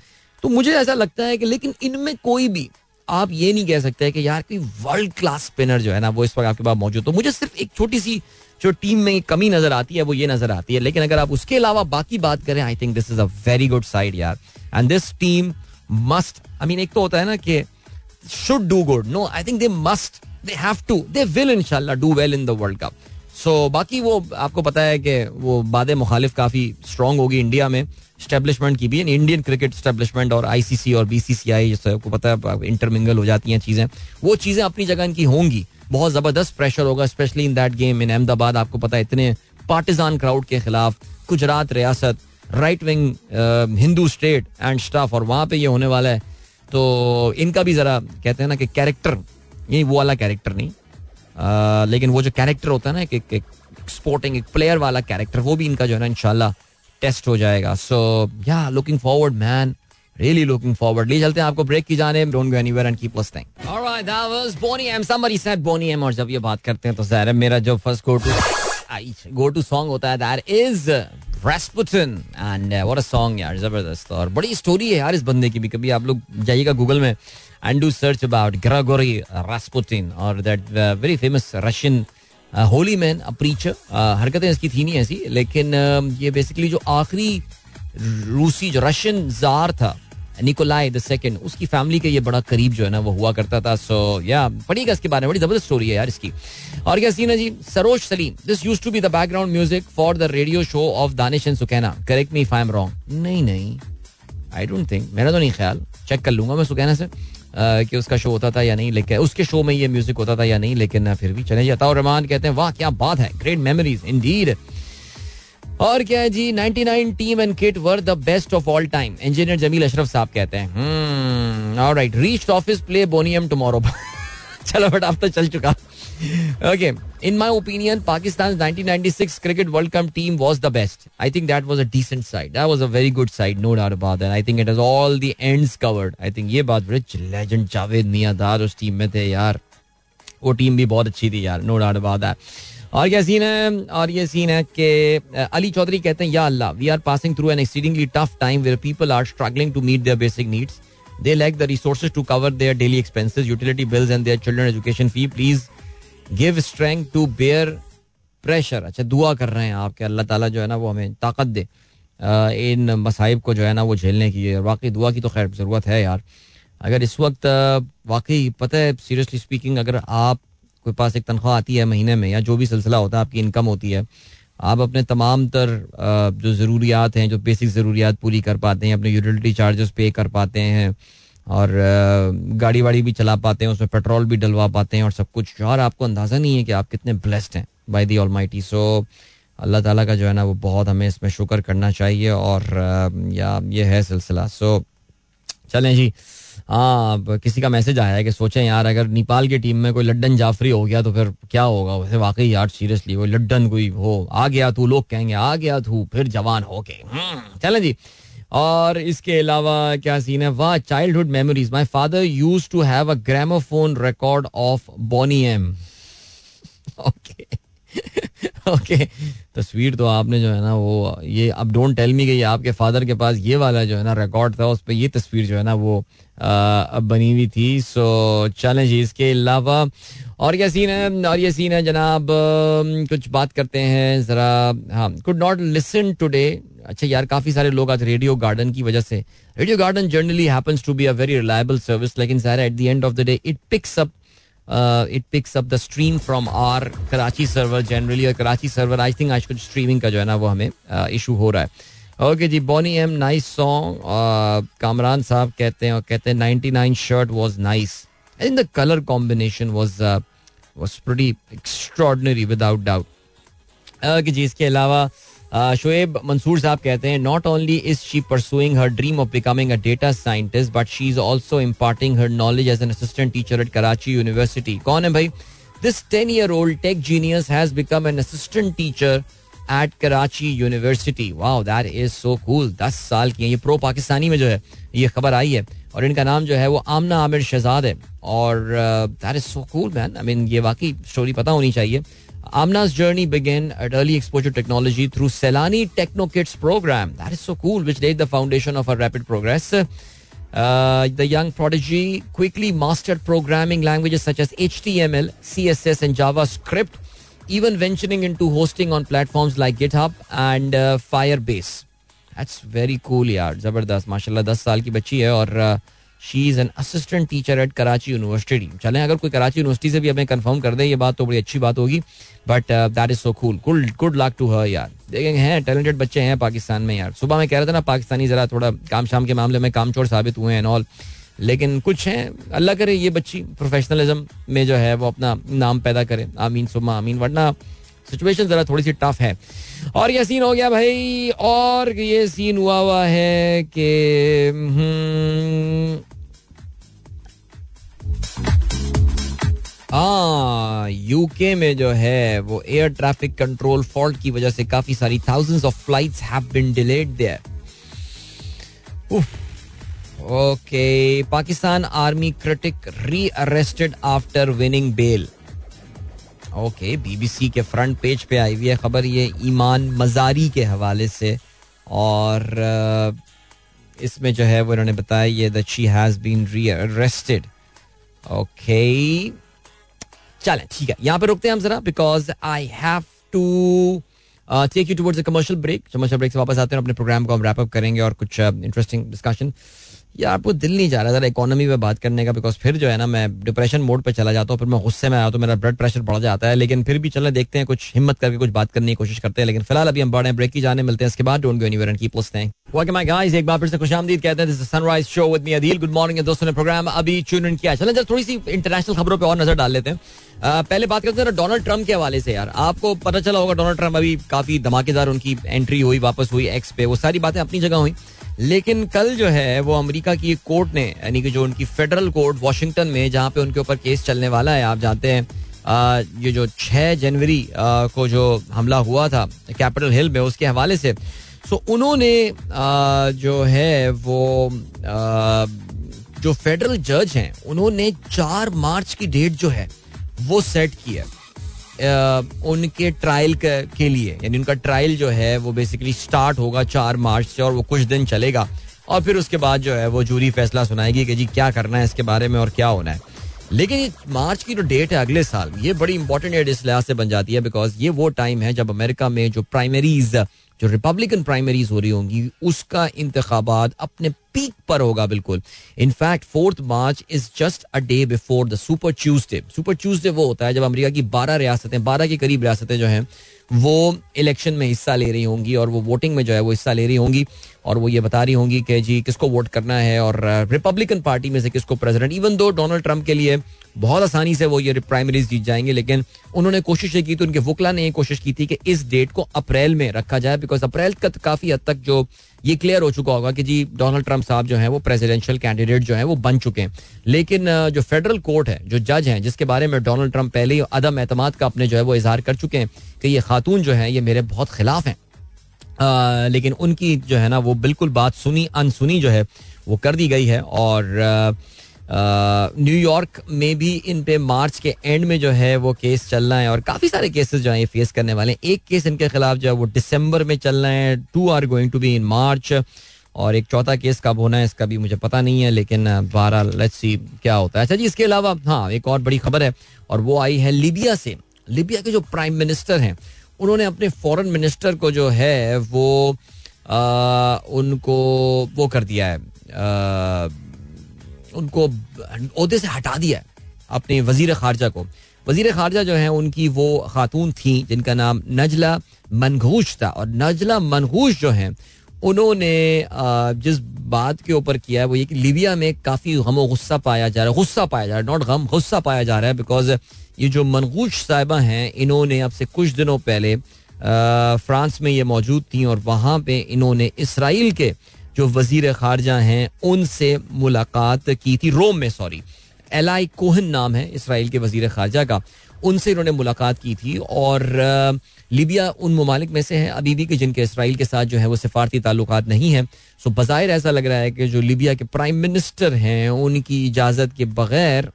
तो मुझे ऐसा लगता है कि लेकिन इनमें कोई भी, आप ये नहीं कह सकते कि यार कोई वर्ल्ड क्लास स्पिनर जो है ना, वो इस वक्त आपके पास मौजूद तो मुझे सिर्फ़ एक छोटी सी जो टीम में कमी नज़र आती है, वो ये नज़र आती है। लेकिन अगर आप उसके अलावा बाकी बात करें I think this is a very good side यार। And this team must I mean एक तो होता है ना कि should do good no I think they must they have to they will इनशाला do well in the world cup so बाकी वो, आपको पता है कि वो बाद मुखालिफ काफ़ी स्ट्रांग होगी इंडिया में. स्टेब्लिशमेंट की भी इंडियन क्रिकेट स्टेब्लिशमेंट और आईसीसी और बीसीसीआई जैसे आपको पता है इंटरमिंगल हो जाती हैं चीज़ें। वो चीज़ें अपनी जगह इनकी होंगी। बहुत ज़बरदस्त प्रेशर होगा specially in that game in Ahmedabad आपको पता है, इतने पार्टिजान क्राउड के खिलाफ गुजरात, रियासत right wing Hindu state and stuff और वहाँ पे ये होने वाला है तो इनका भी जरा कहते हैं ना कि कैरेक्टर ये वो वाला कैरेक्टर नहीं। uh, लेकिन वो जो कैरेक्टर होता है ना एक, एक, स्पोर्टिंग एक प्लेयर वाला कैरेक्टर वो भी इनका जो है ना इनशाला टेस्ट हो जाएगा। So yeah looking forward man really looking forward ले चलते हैं आपको ब्रेक की जाने। Don't go anywhere and keep listening alright that was Boney M somebody said Boney M और जब ये बात करते हैं तो ज़ाहिर है मेरा जो first go to go to song होता है that is Rasputin. And what a song यार ज़बरदस्त. और बड़ी स्टोरी है यार इस बंदे की भी। कभी आप लोग जाइएगा गूगल में and do search about Gregory Rasputin और that very famous Russian holy man a preacher हरकतें इसकी थी नहीं ऐसी लेकिन uh, ये बेसिकली जो आखिरी रूसी जो रशियन जार था निकोलाई द सेकंड उसकी फैमिली के ये बड़ा करीब जो है ना, वो हुआ करता था सो या पढ़िएगा इसके बारे में, बड़ी ज़बरदस्त स्टोरी है यार इसकी। और क्या सीन है जी? Saroj Saleem this use to be the background music for the radio show of Danish and Sukaina correct me if I am wrong नहीं नहीं. आई डोंट थिंक मेरा तो नहीं ख्याल. चेक कर लूँगा मैं सुकैना से कि उसका शो होता था या नहीं, लेकिन उसके शो में ये म्यूज़िक होता था या नहीं, लेकिन फिर भी चले जाता। और रहमान कहते हैं, वाह, क्या बात है. ग्रेट मेमोरीज इंडीड और क्या है जी? 99 team and kit were the best of all time engineer Jamil Ashraf sahab कहते हैं alright reached office play Boney M tomorrow चलो बट अब तो चल चुका। Okay in my opinion Pakistan 1996 cricket world cup team was the best I think that was a decent side that was a very good side no doubt about that I think it has all the ends covered I think ये बात बड़े legend Javed मियांदार उस team में थे यार। वो team भी बहुत अच्छी थी यार नो डाउट अबाउट दैट और क्या सीन है, और ये सीन है कि अली चौधरी कहते हैं, या अल्लाह we are passing through an exceedingly tough time where people are struggling to meet their basic needs they lack the resources to cover their daily expenses utility bills and their children education fee please give strength to bear pressure अच्छा दुआ कर रहे हैं आपके अल्लाह ताला जो है ना, वो हमें ताकत दे। इन मसाइब को जो है ना, वो झेलने की और वाकई दुआ की तो खैर ज़रूरत है यार। अगर इस वक्त वाकई, पता है सीरियसली स्पीकिंग अगर आप कोई पास एक तनख्वाह आती है महीने में या जो भी सिलसिला होता है, आपकी इनकम होती है, आप अपने तमाम तर जो ज़रूरियात हैं, जो बेसिक ज़रूरियात पूरी कर पाते हैं, अपने यूटिलिटी चार्जेस पे कर पाते हैं और गाड़ी वाड़ी भी चला पाते हैं, उसमें पेट्रोल भी डलवा पाते हैं और सब कुछ। और आपको अंदाज़ा नहीं है कि आप कितने ब्लेस्ड हैं by the almighty so अल्लाह ताला का जो है ना, वो बहुत हमें इसमें शुक्र करना चाहिए और या ये है सिलसिला। सो चलें जी। हाँ किसी का मैसेज आया है कि सोचें यार अगर नेपाल की टीम में कोई लड्डन जाफरी हो गया तो फिर क्या होगा? वैसे वाकई यार सीरियसली वो लड्डन कोई हो आ गया तू लोग कहेंगे आ गया तू फिर जवान हो के हम्म, चलें जी। और इसके अलावा क्या सीन है? वाह childhood memories my father use to have a gramophone record of Boney M okay okay तस्वीर तो आपने जो है ना वो ये अब डोंट टेल मी कि आपके फादर के पास ये वाला जो है ना रिकॉर्ड था उस पर ये तस्वीर जो है ना वो आ, बनी हुई थी। सो चलें जी इसके अलावा। और क्या सीन है? और ये सीन है जनाब कुछ बात करते हैं ज़रा हाँ कुड नॉट लिसन टुडे अच्छा यार काफ़ी सारे लोग आज रेडियो गार्डन की वजह से। Radio garden generally happens to be a very reliable service लेकिन सारा at the end of the day it picks up it picks up the stream from our Karachi server generally और Karachi server I think आज कुछ streaming का जो है ना वो हमें इशू uh, हो रहा है। ओके जी Boney M nice song Kamran साहब कहते हैं और कहते हैं ninety nine shirt was nice in the colour combination was was pretty extraordinary without doubt okay जी इसके अलावा शोएब मंसूर साहब कहते हैं not only is she pursuing her dream of becoming a data scientist but she is also imparting her knowledge as an assistant teacher at Karachi university कौन है भाई? This ten year old tech genius has become an assistant teacher at Karachi university wow that is so cool दस साल की है। ये pro Pakistani में जो है, ये खबर आई है। और इनका नाम जो है, वो आमना आमिर शहजाद है। और that is so cool man I mean ये वाकई स्टोरी पता होनी चाहिए। Amna's journey began at early exposure technology through Selani TechnoKids program. That is so cool, which laid the foundation of her rapid progress. Uh, the young prodigy quickly mastered programming languages such as HTML, CSS, and JavaScript, even venturing into hosting on platforms like GitHub and uh, Firebase. That's very cool, yaar. Zabardast, mashallah, 10 saal ki bachi hai aur uh, she is an assistant teacher at Karachi university चलें, अगर कोई Karachi university से भी हमें confirm कर दे, ये बात तो बड़ी अच्छी बात होगी but that is so cool good good luck to her यार। देखेंगे हैं टैलेंटेड बच्चे हैं पाकिस्तान में, यार। सुबह में कह रहे थे ना, पाकिस्तानी जरा थोड़ा काम शाम के मामले में काम चोर साबित हुए हैं ऑल लेकिन कुछ हैं, अल्लाह करे ये बच्ची प्रोफेशनलिज्म में जो है वो अपना नाम पैदा करे। आमीन सुबह आमीन। वरना सिचुएशन जरा थोड़ी सी टफ है। और ये सीन हो गया भाई और ये सीन हुआ हुआ है कि हम्म, हाँ यूके में जो है वो एयर ट्रैफ़िक कंट्रोल फॉल्ट की वजह से काफ़ी सारी thousands of flights have been delayed there okay Pakistan army critic rearrested after winning bail okay BBC के फ्रंट पेज पे आई हुई है खबर, ये ईमान मजारी के हवाले से और इसमें जो है वो इन्होंने बताया ये that she has been rearrested okay चलें, ठीक है, यहाँ पे रुकते हैं हम जरा because I have to take you towards commercial break commercial break से वापस आते हैं अपने प्रोग्राम को हम रैप अप करेंगे और कुछ इंटरेस्टिंग डिस्कशन यार, आपको दिल नहीं जा रहा जरा इकोनॉमी पे बात करने का बिकॉज़ फिर जो है ना, मैं डिप्रेशन मोड पे चला जाता हूँ, फिर मैं गुस्से में आया तो मेरा ब्लड प्रेशर बढ़ जाता है, लेकिन फिर भी चलने देखते हैं, कुछ हिम्मत करके कुछ बात करने की कोशिश करते हैं, लेकिन फ़िलहाल अभी हम बड़े ब्रेक की जाने, मिलते हैं इसके बाद don't go anywhere and keep listening welcome my guys एक बार फिर से खुशामदीद कहते हैं this is sunrise show with me Adeel good morning दोस्तों ने प्रोग्राम अभी ट्यून इन किया चलें, जरा थोड़ी सी इंटरनेशनल खबरों पर और नज़र डाल लेते हैं। पहले बात करते हैं डोनाल्ड ट्रंप के हवाले से यार। आपको पता चला होगा डोनाल्ड ट्रंप अभी काफ़ी धमाकेदार उनकी एंट्री हुई, वापस हुई एक्स पे, वो सारी बातें अपनी जगह हुई। लेकिन कल जो है, वो अमेरिका की एक कोर्ट ने, यानी कि जो उनकी फेडरल कोर्ट, वाशिंगटन में, जहाँ पे उनके ऊपर केस चलने वाला है, आप जानते हैं ये जो 6 जनवरी को जो हमला हुआ था, कैपिटल हिल में, उसके हवाले से, सो उन्होंने जो है, वो जो फेडरल जज हैं, उन्होंने चार मार्च की डेट जो है, वो सेट की है। उनके ट्रायल के लिए, यानी उनका ट्रायल जो है, वो बेसिकली स्टार्ट होगा चार मार्च से और वो कुछ दिन चलेगा। और फिर उसके बाद जो है, वो जूरी फैसला सुनाएगी कि जी क्या करना है इसके बारे में और क्या होना है। लेकिन मार्च की जो डेट है अगले साल, ये बड़ी इंपॉर्टेंट डेट इस लिहाज से बन जाती है बिकॉज़ ये वो टाइम है जब अमेरिका में जो प्राइमरीज जो रिपब्लिकन प्राइमरीज हो रही होंगी, उसका इंतबात अपने पीक पर होगा बिल्कुल। In fact fourth March is just a day before the super Tuesday super Tuesday वो होता है जब अमेरिका की बारह रियासतें, बारह के करीब रियासतें जो हैं, वो इलेक्शन में हिस्सा ले रही होंगी और वो वोटिंग में जो है वो हिस्सा ले रही होंगी और वो ये बता रही होंगी कि जी किसको वोट करना है और रिपब्लिकन पार्टी में से किसको president even though Donald Trump के लिए बहुत आसानी से वो ये प्राइमरीज जीत जाएँगे लेकिन उन्होंने कोशिश की थी उनके वकला ने कोशिश की थी कि इस डेट को अप्रैल में रखा जाए बिकॉज़ अप्रैल का काफ़ी हद तक जो ये क्लियर हो चुका होगा कि जी डोनाल्ड ट्रंप साहब जो है वो प्रेसिडेंशियल कैंडिडेट जो है वो बन चुके हैं। लेकिन जो फेडरल कोर्ट है जो जज हैं जिसके बारे में डोनाल्ड ट्रंप पहले ही अदम एतमाद का अपने जो है वो इजहार कर चुके हैं कि ये खातून जो है ये मेरे बहुत खिलाफ हैं। लेकिन उनकी जो है ना वो बिल्कुल बात सुनी अनसुनी जो है वो कर दी गई है और आ, न्यूयॉर्क में भी इन पे मार्च के एंड में जो है वो केस चल रहा है और काफ़ी सारे केसेस जो है ये फेस करने वाले हैं। एक केस इनके खिलाफ जो है वो दिसंबर में चल रहे हैं। Two are going to be in March और एक चौथा केस कब होना है इसका भी मुझे पता नहीं है लेकिन बारह लेट्स सी क्या होता है। अच्छा जी इसके अलावा हाँ एक और बड़ी खबर है और वो आई है लीबिया से। लीबिया के जो प्राइम मिनिस्टर हैं उन्होंने अपने फॉरेन मिनिस्टर को जो है वो आ, उनको वो कर दिया है। आ, उनको अहदे से हटा दिया अपने वज़ीर खारजा को। वज़ीर खारजा जो है, उनकी वो खातून थी, जिनका नाम नजला मनगूश था। और नजला मनगूश जो है, उन्होंने जिस बात के ऊपर किया है, वो ये कि लीबिया में काफ़ी गमो गुस्सा पाया जा रहा है, गुस्सा पाया जा रहा है नॉट गम, गुस्सा पाया जा रहा है बिकॉज़ ये जो मनगूश साहिबा हैं, इन्होंने अब से कुछ दिनों पहले फ्रांस में ये मौजूद थी और वहाँ पे इन्होंने इसराइल के जो वज़ीर खारजा हैं, उनसे मुलाकात की थी रोम में, सॉरी। एलाई कोहन नाम है इसराइल के वज़ीर खारजा का। उनसे इन्होंने मुलाकात की थी और लीबिया उन ममालिक में से है अभी भी कि जिनके इसराइल के साथ जो है वो सिफारती ताल्लुक नहीं हैं। सो बाहिर ऐसा लग रहा है कि जो लीबिया के प्राइम मिनिस्टर हैं, उनकी इजाज़त के बगैर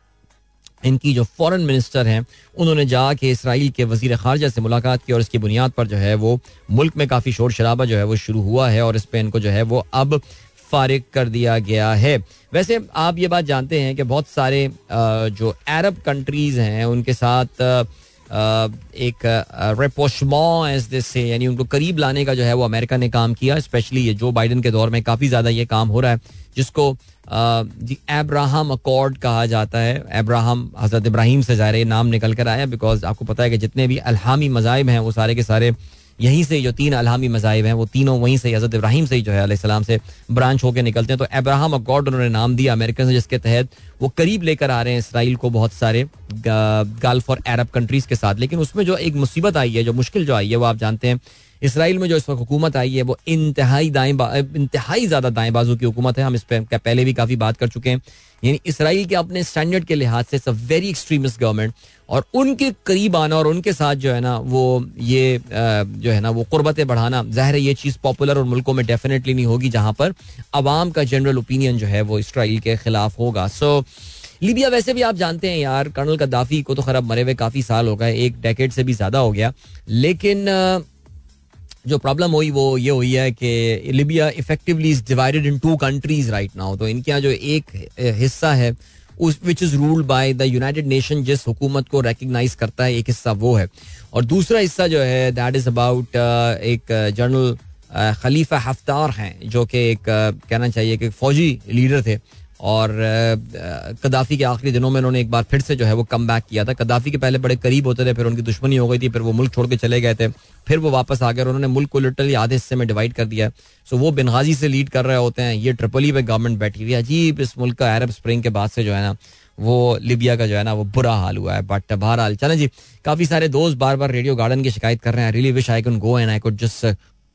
इनकी जो फॉरेन मिनिस्टर हैं, उन्होंने जाके इसराइल के वज़ीर खारजा से मुलाकात की और इसकी बुनियाद पर जो है वो मुल्क में काफ़ी शोर शराबा जो है वो शुरू हुआ है और इस पर इनको जो है वो अब फारिग कर दिया गया है। वैसे आप ये बात जानते हैं कि बहुत सारे जो अरब कंट्रीज़ हैं, उनके साथ एक रेपोशमो एज दिस यानी उनको करीब लाने का जो है वो अमेरिका ने काम किया स्पेशली ये जो बाइडन के दौर में काफ़ी ज़्यादा ये काम हो रहा है, जिसको जी एब्राहम अकॉर्ड कहा जाता है। एब्राहम हज़रत इब्राहिम से ज़ाहिर नाम निकल कर आया बिकॉज़ आपको पता है कि जितने भी अलहामी मजाहब हैं, वो सारे के सारे यहीं से जो तीन अलहामी मजाहब हैं, वो तीनों वहीं से हज़रत इब्राहिम से ही जो है अलैहिस्सलाम से ब्रांच होकर निकलते हैं। तो अब्राहम अकॉर्ड उन्होंने नाम दिया अमेरिकन से, जिसके तहत वो करीब लेकर आ रहे हैं इसराइल को बहुत सारे गल्फ और अरब कंट्रीज़ के साथ। लेकिन उसमें जो एक मुसीबत आई है, जो मुश्किल जो आई है, वो आप जानते हैं, इसराइल में जो इस वक्त हुकूमत आई है, वो इंतहाई दाएँ इंतहाई ज़्यादा दाएँ बाजू की हुकूमत है। हम इस पर पहले भी काफ़ी बात कर चुके हैं। यानी इसराइल के अपने स्टैंडर्ड के लिहाज से वेरी एक्सट्रीमिस्ट गवर्नमेंट और उनके करीब आना और उनके साथ जो है ना, वो ये जो है ना, वो कुर्बतें बढ़ाना, ज़ाहिर है ये चीज़ पॉपुलर और मुल्कों में डेफिनेटली नहीं होगी, जहाँ पर आवाम का जनरल ओपिनियन जो है वो इसराइल के खिलाफ होगा। सो लीबिया वैसे भी आप जानते हैं यार, कर्नल कद्दाफी को तो खराब मरे हुए काफ़ी साल हो गए, एक डेकेड से भी ज़्यादा हो गया, लेकिन जो प्रॉब्लम हुई, वो ये हुई है कि Libya effectively is divided in two countries right now तो इनके यहाँ जो एक हिस्सा है, उस which is ruled by the United Nation जिस हुकूमत को रिकग्नाइज करता है, एक हिस्सा वो है। और दूसरा हिस्सा जो है दैट इज़ अबाउट एक जनरल खलीफा हफ्तार हैं, जो कि एक कहना चाहिए कि फौजी लीडर थे और कदाफी के आखिरी दिनों में उन्होंने एक बार फिर से जो है वो कम बैक किया था। कदाफी के पहले बड़े करीब होते थे, फिर उनकी दुश्मनी हो गई थी, फिर वो मुल्क छोड़ के चले गए थे, फिर वो वापस आ गए और उन्होंने मुल्क को लिटरली आधे हिस्से में डिवाइड कर दिया सो वो बिनगाजी से लीड कर रहे होते हैं, ये ट्रिपली पे गवर्नमेंट बैठी हुई है। अजीब इस मुल्क का अरब स्प्रिंग के बाद से जो है ना, वो लिबिया का जो है ना, वो बुरा हाल हुआ है। बट बहरहाल, चलें जी, काफ़ी सारे दोस्त बार बार रेडियो गार्डन की शिकायत कर रहे हैं। Really wish I can go and I could just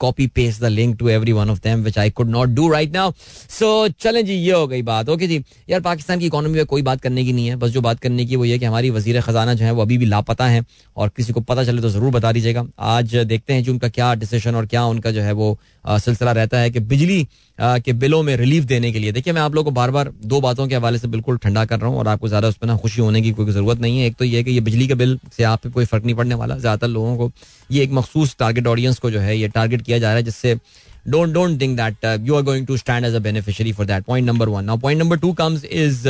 copy paste the link to every one of them I could not do right now so चलें जी, ये हो गई बात। ओके जी, यार पाकिस्तान की इकोनॉमी में कोई बात करने की नहीं है। बस जो बात करने की वो ये कि हमारी वज़ीर खजाना जो है वो अभी भी लापता है और किसी को पता चले तो ज़रूर बता दीजिएगा। आज देखते हैं जी उनका क्या डिसीज़न और क्या उनका जो है वो सिलसिला रहता है कि बिजली के बिलों में रिलीफ देने के लिए। देखिए, मैं आप लोगों को बार बार दो बातों के हवाले से बिल्कुल ठंडा कर रहा हूँ और आपको ज़्यादा उस पर ना खुशी होने की कोई ज़रूरत नहीं है। एक तो ये कि ये बिजली के बिल से आप पे कोई फ़र्क नहीं पड़ने वाला। ज़्यादातर लोगों को ये एक मखसूस टारगेट ऑडियंस को जो है, ये टारगेट किया जा रहा है, जिससे don't don't think that you are going to stand as a beneficiary for that point number one now point number two comes is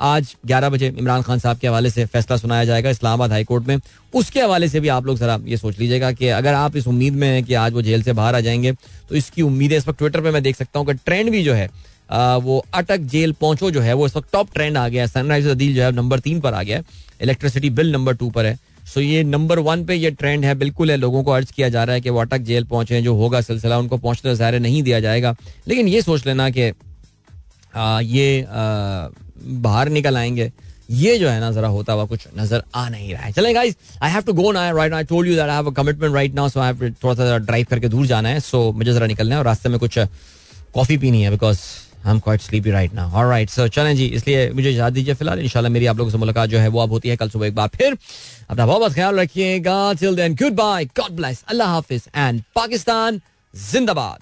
आज 11 बजे इमरान खान साहब के हवाले से फैसला सुनाया जाएगा इस्लामाबाद हाई कोर्ट में। उसके हवाले से भी आप लोग जरा ये सोच लीजिएगा कि अगर आप इस उम्मीद में हैं कि आज वो जेल से बाहर आ जाएँगे तो इसकी उम्मीद है इस वक्त ट्विटर पर मैं देख सकता हूँ कि ट्रेंड भी जो है आ, वो अटक जेल पहुंचो जो है वो इस वक्त टॉप ट्रेंड आ गया है। सनराइज अदील जो है नंबर तीन पर आ गया है। इलेक्ट्रिसिटी बिल नंबर टू पर है। सो ये नंबर वन पे ये ट्रेंड है बिल्कुल है। लोगों को अर्ज़ किया जा रहा है कि वो अटक जेल पहुँचे जो होगा सिलसिला उनको पहुँचने ज़ाहिर नहीं दिया जाएगा। लेकिन ये सोच लेना कि ये बाहर निकल आएँगे। ये जो है ना, जरा होता हुआ कुछ नज़र आ नहीं रहा है। चलें guys I have to go now right I told you that I have a commitment right now so I have थोड़ा सा ड्राइव करके दूर जाना है। सो मुझे जरा निकलना है और रास्ते में कुछ कॉफ़ी पीनी है because I am quite sleepy right now alright so चलें जी, इसलिए मुझे याद दीजिए फ़िलहाल। इंशाल्लाह मेरी आप लोगों से मुलाकात जो है वो अब होती है कल सुबह एक बार फिर। अपना बहुत बहुत ख्याल रखिएगा। Till then goodbye God bless अल्लाह हाफिज एंड पाकिस्तान जिंदाबाद।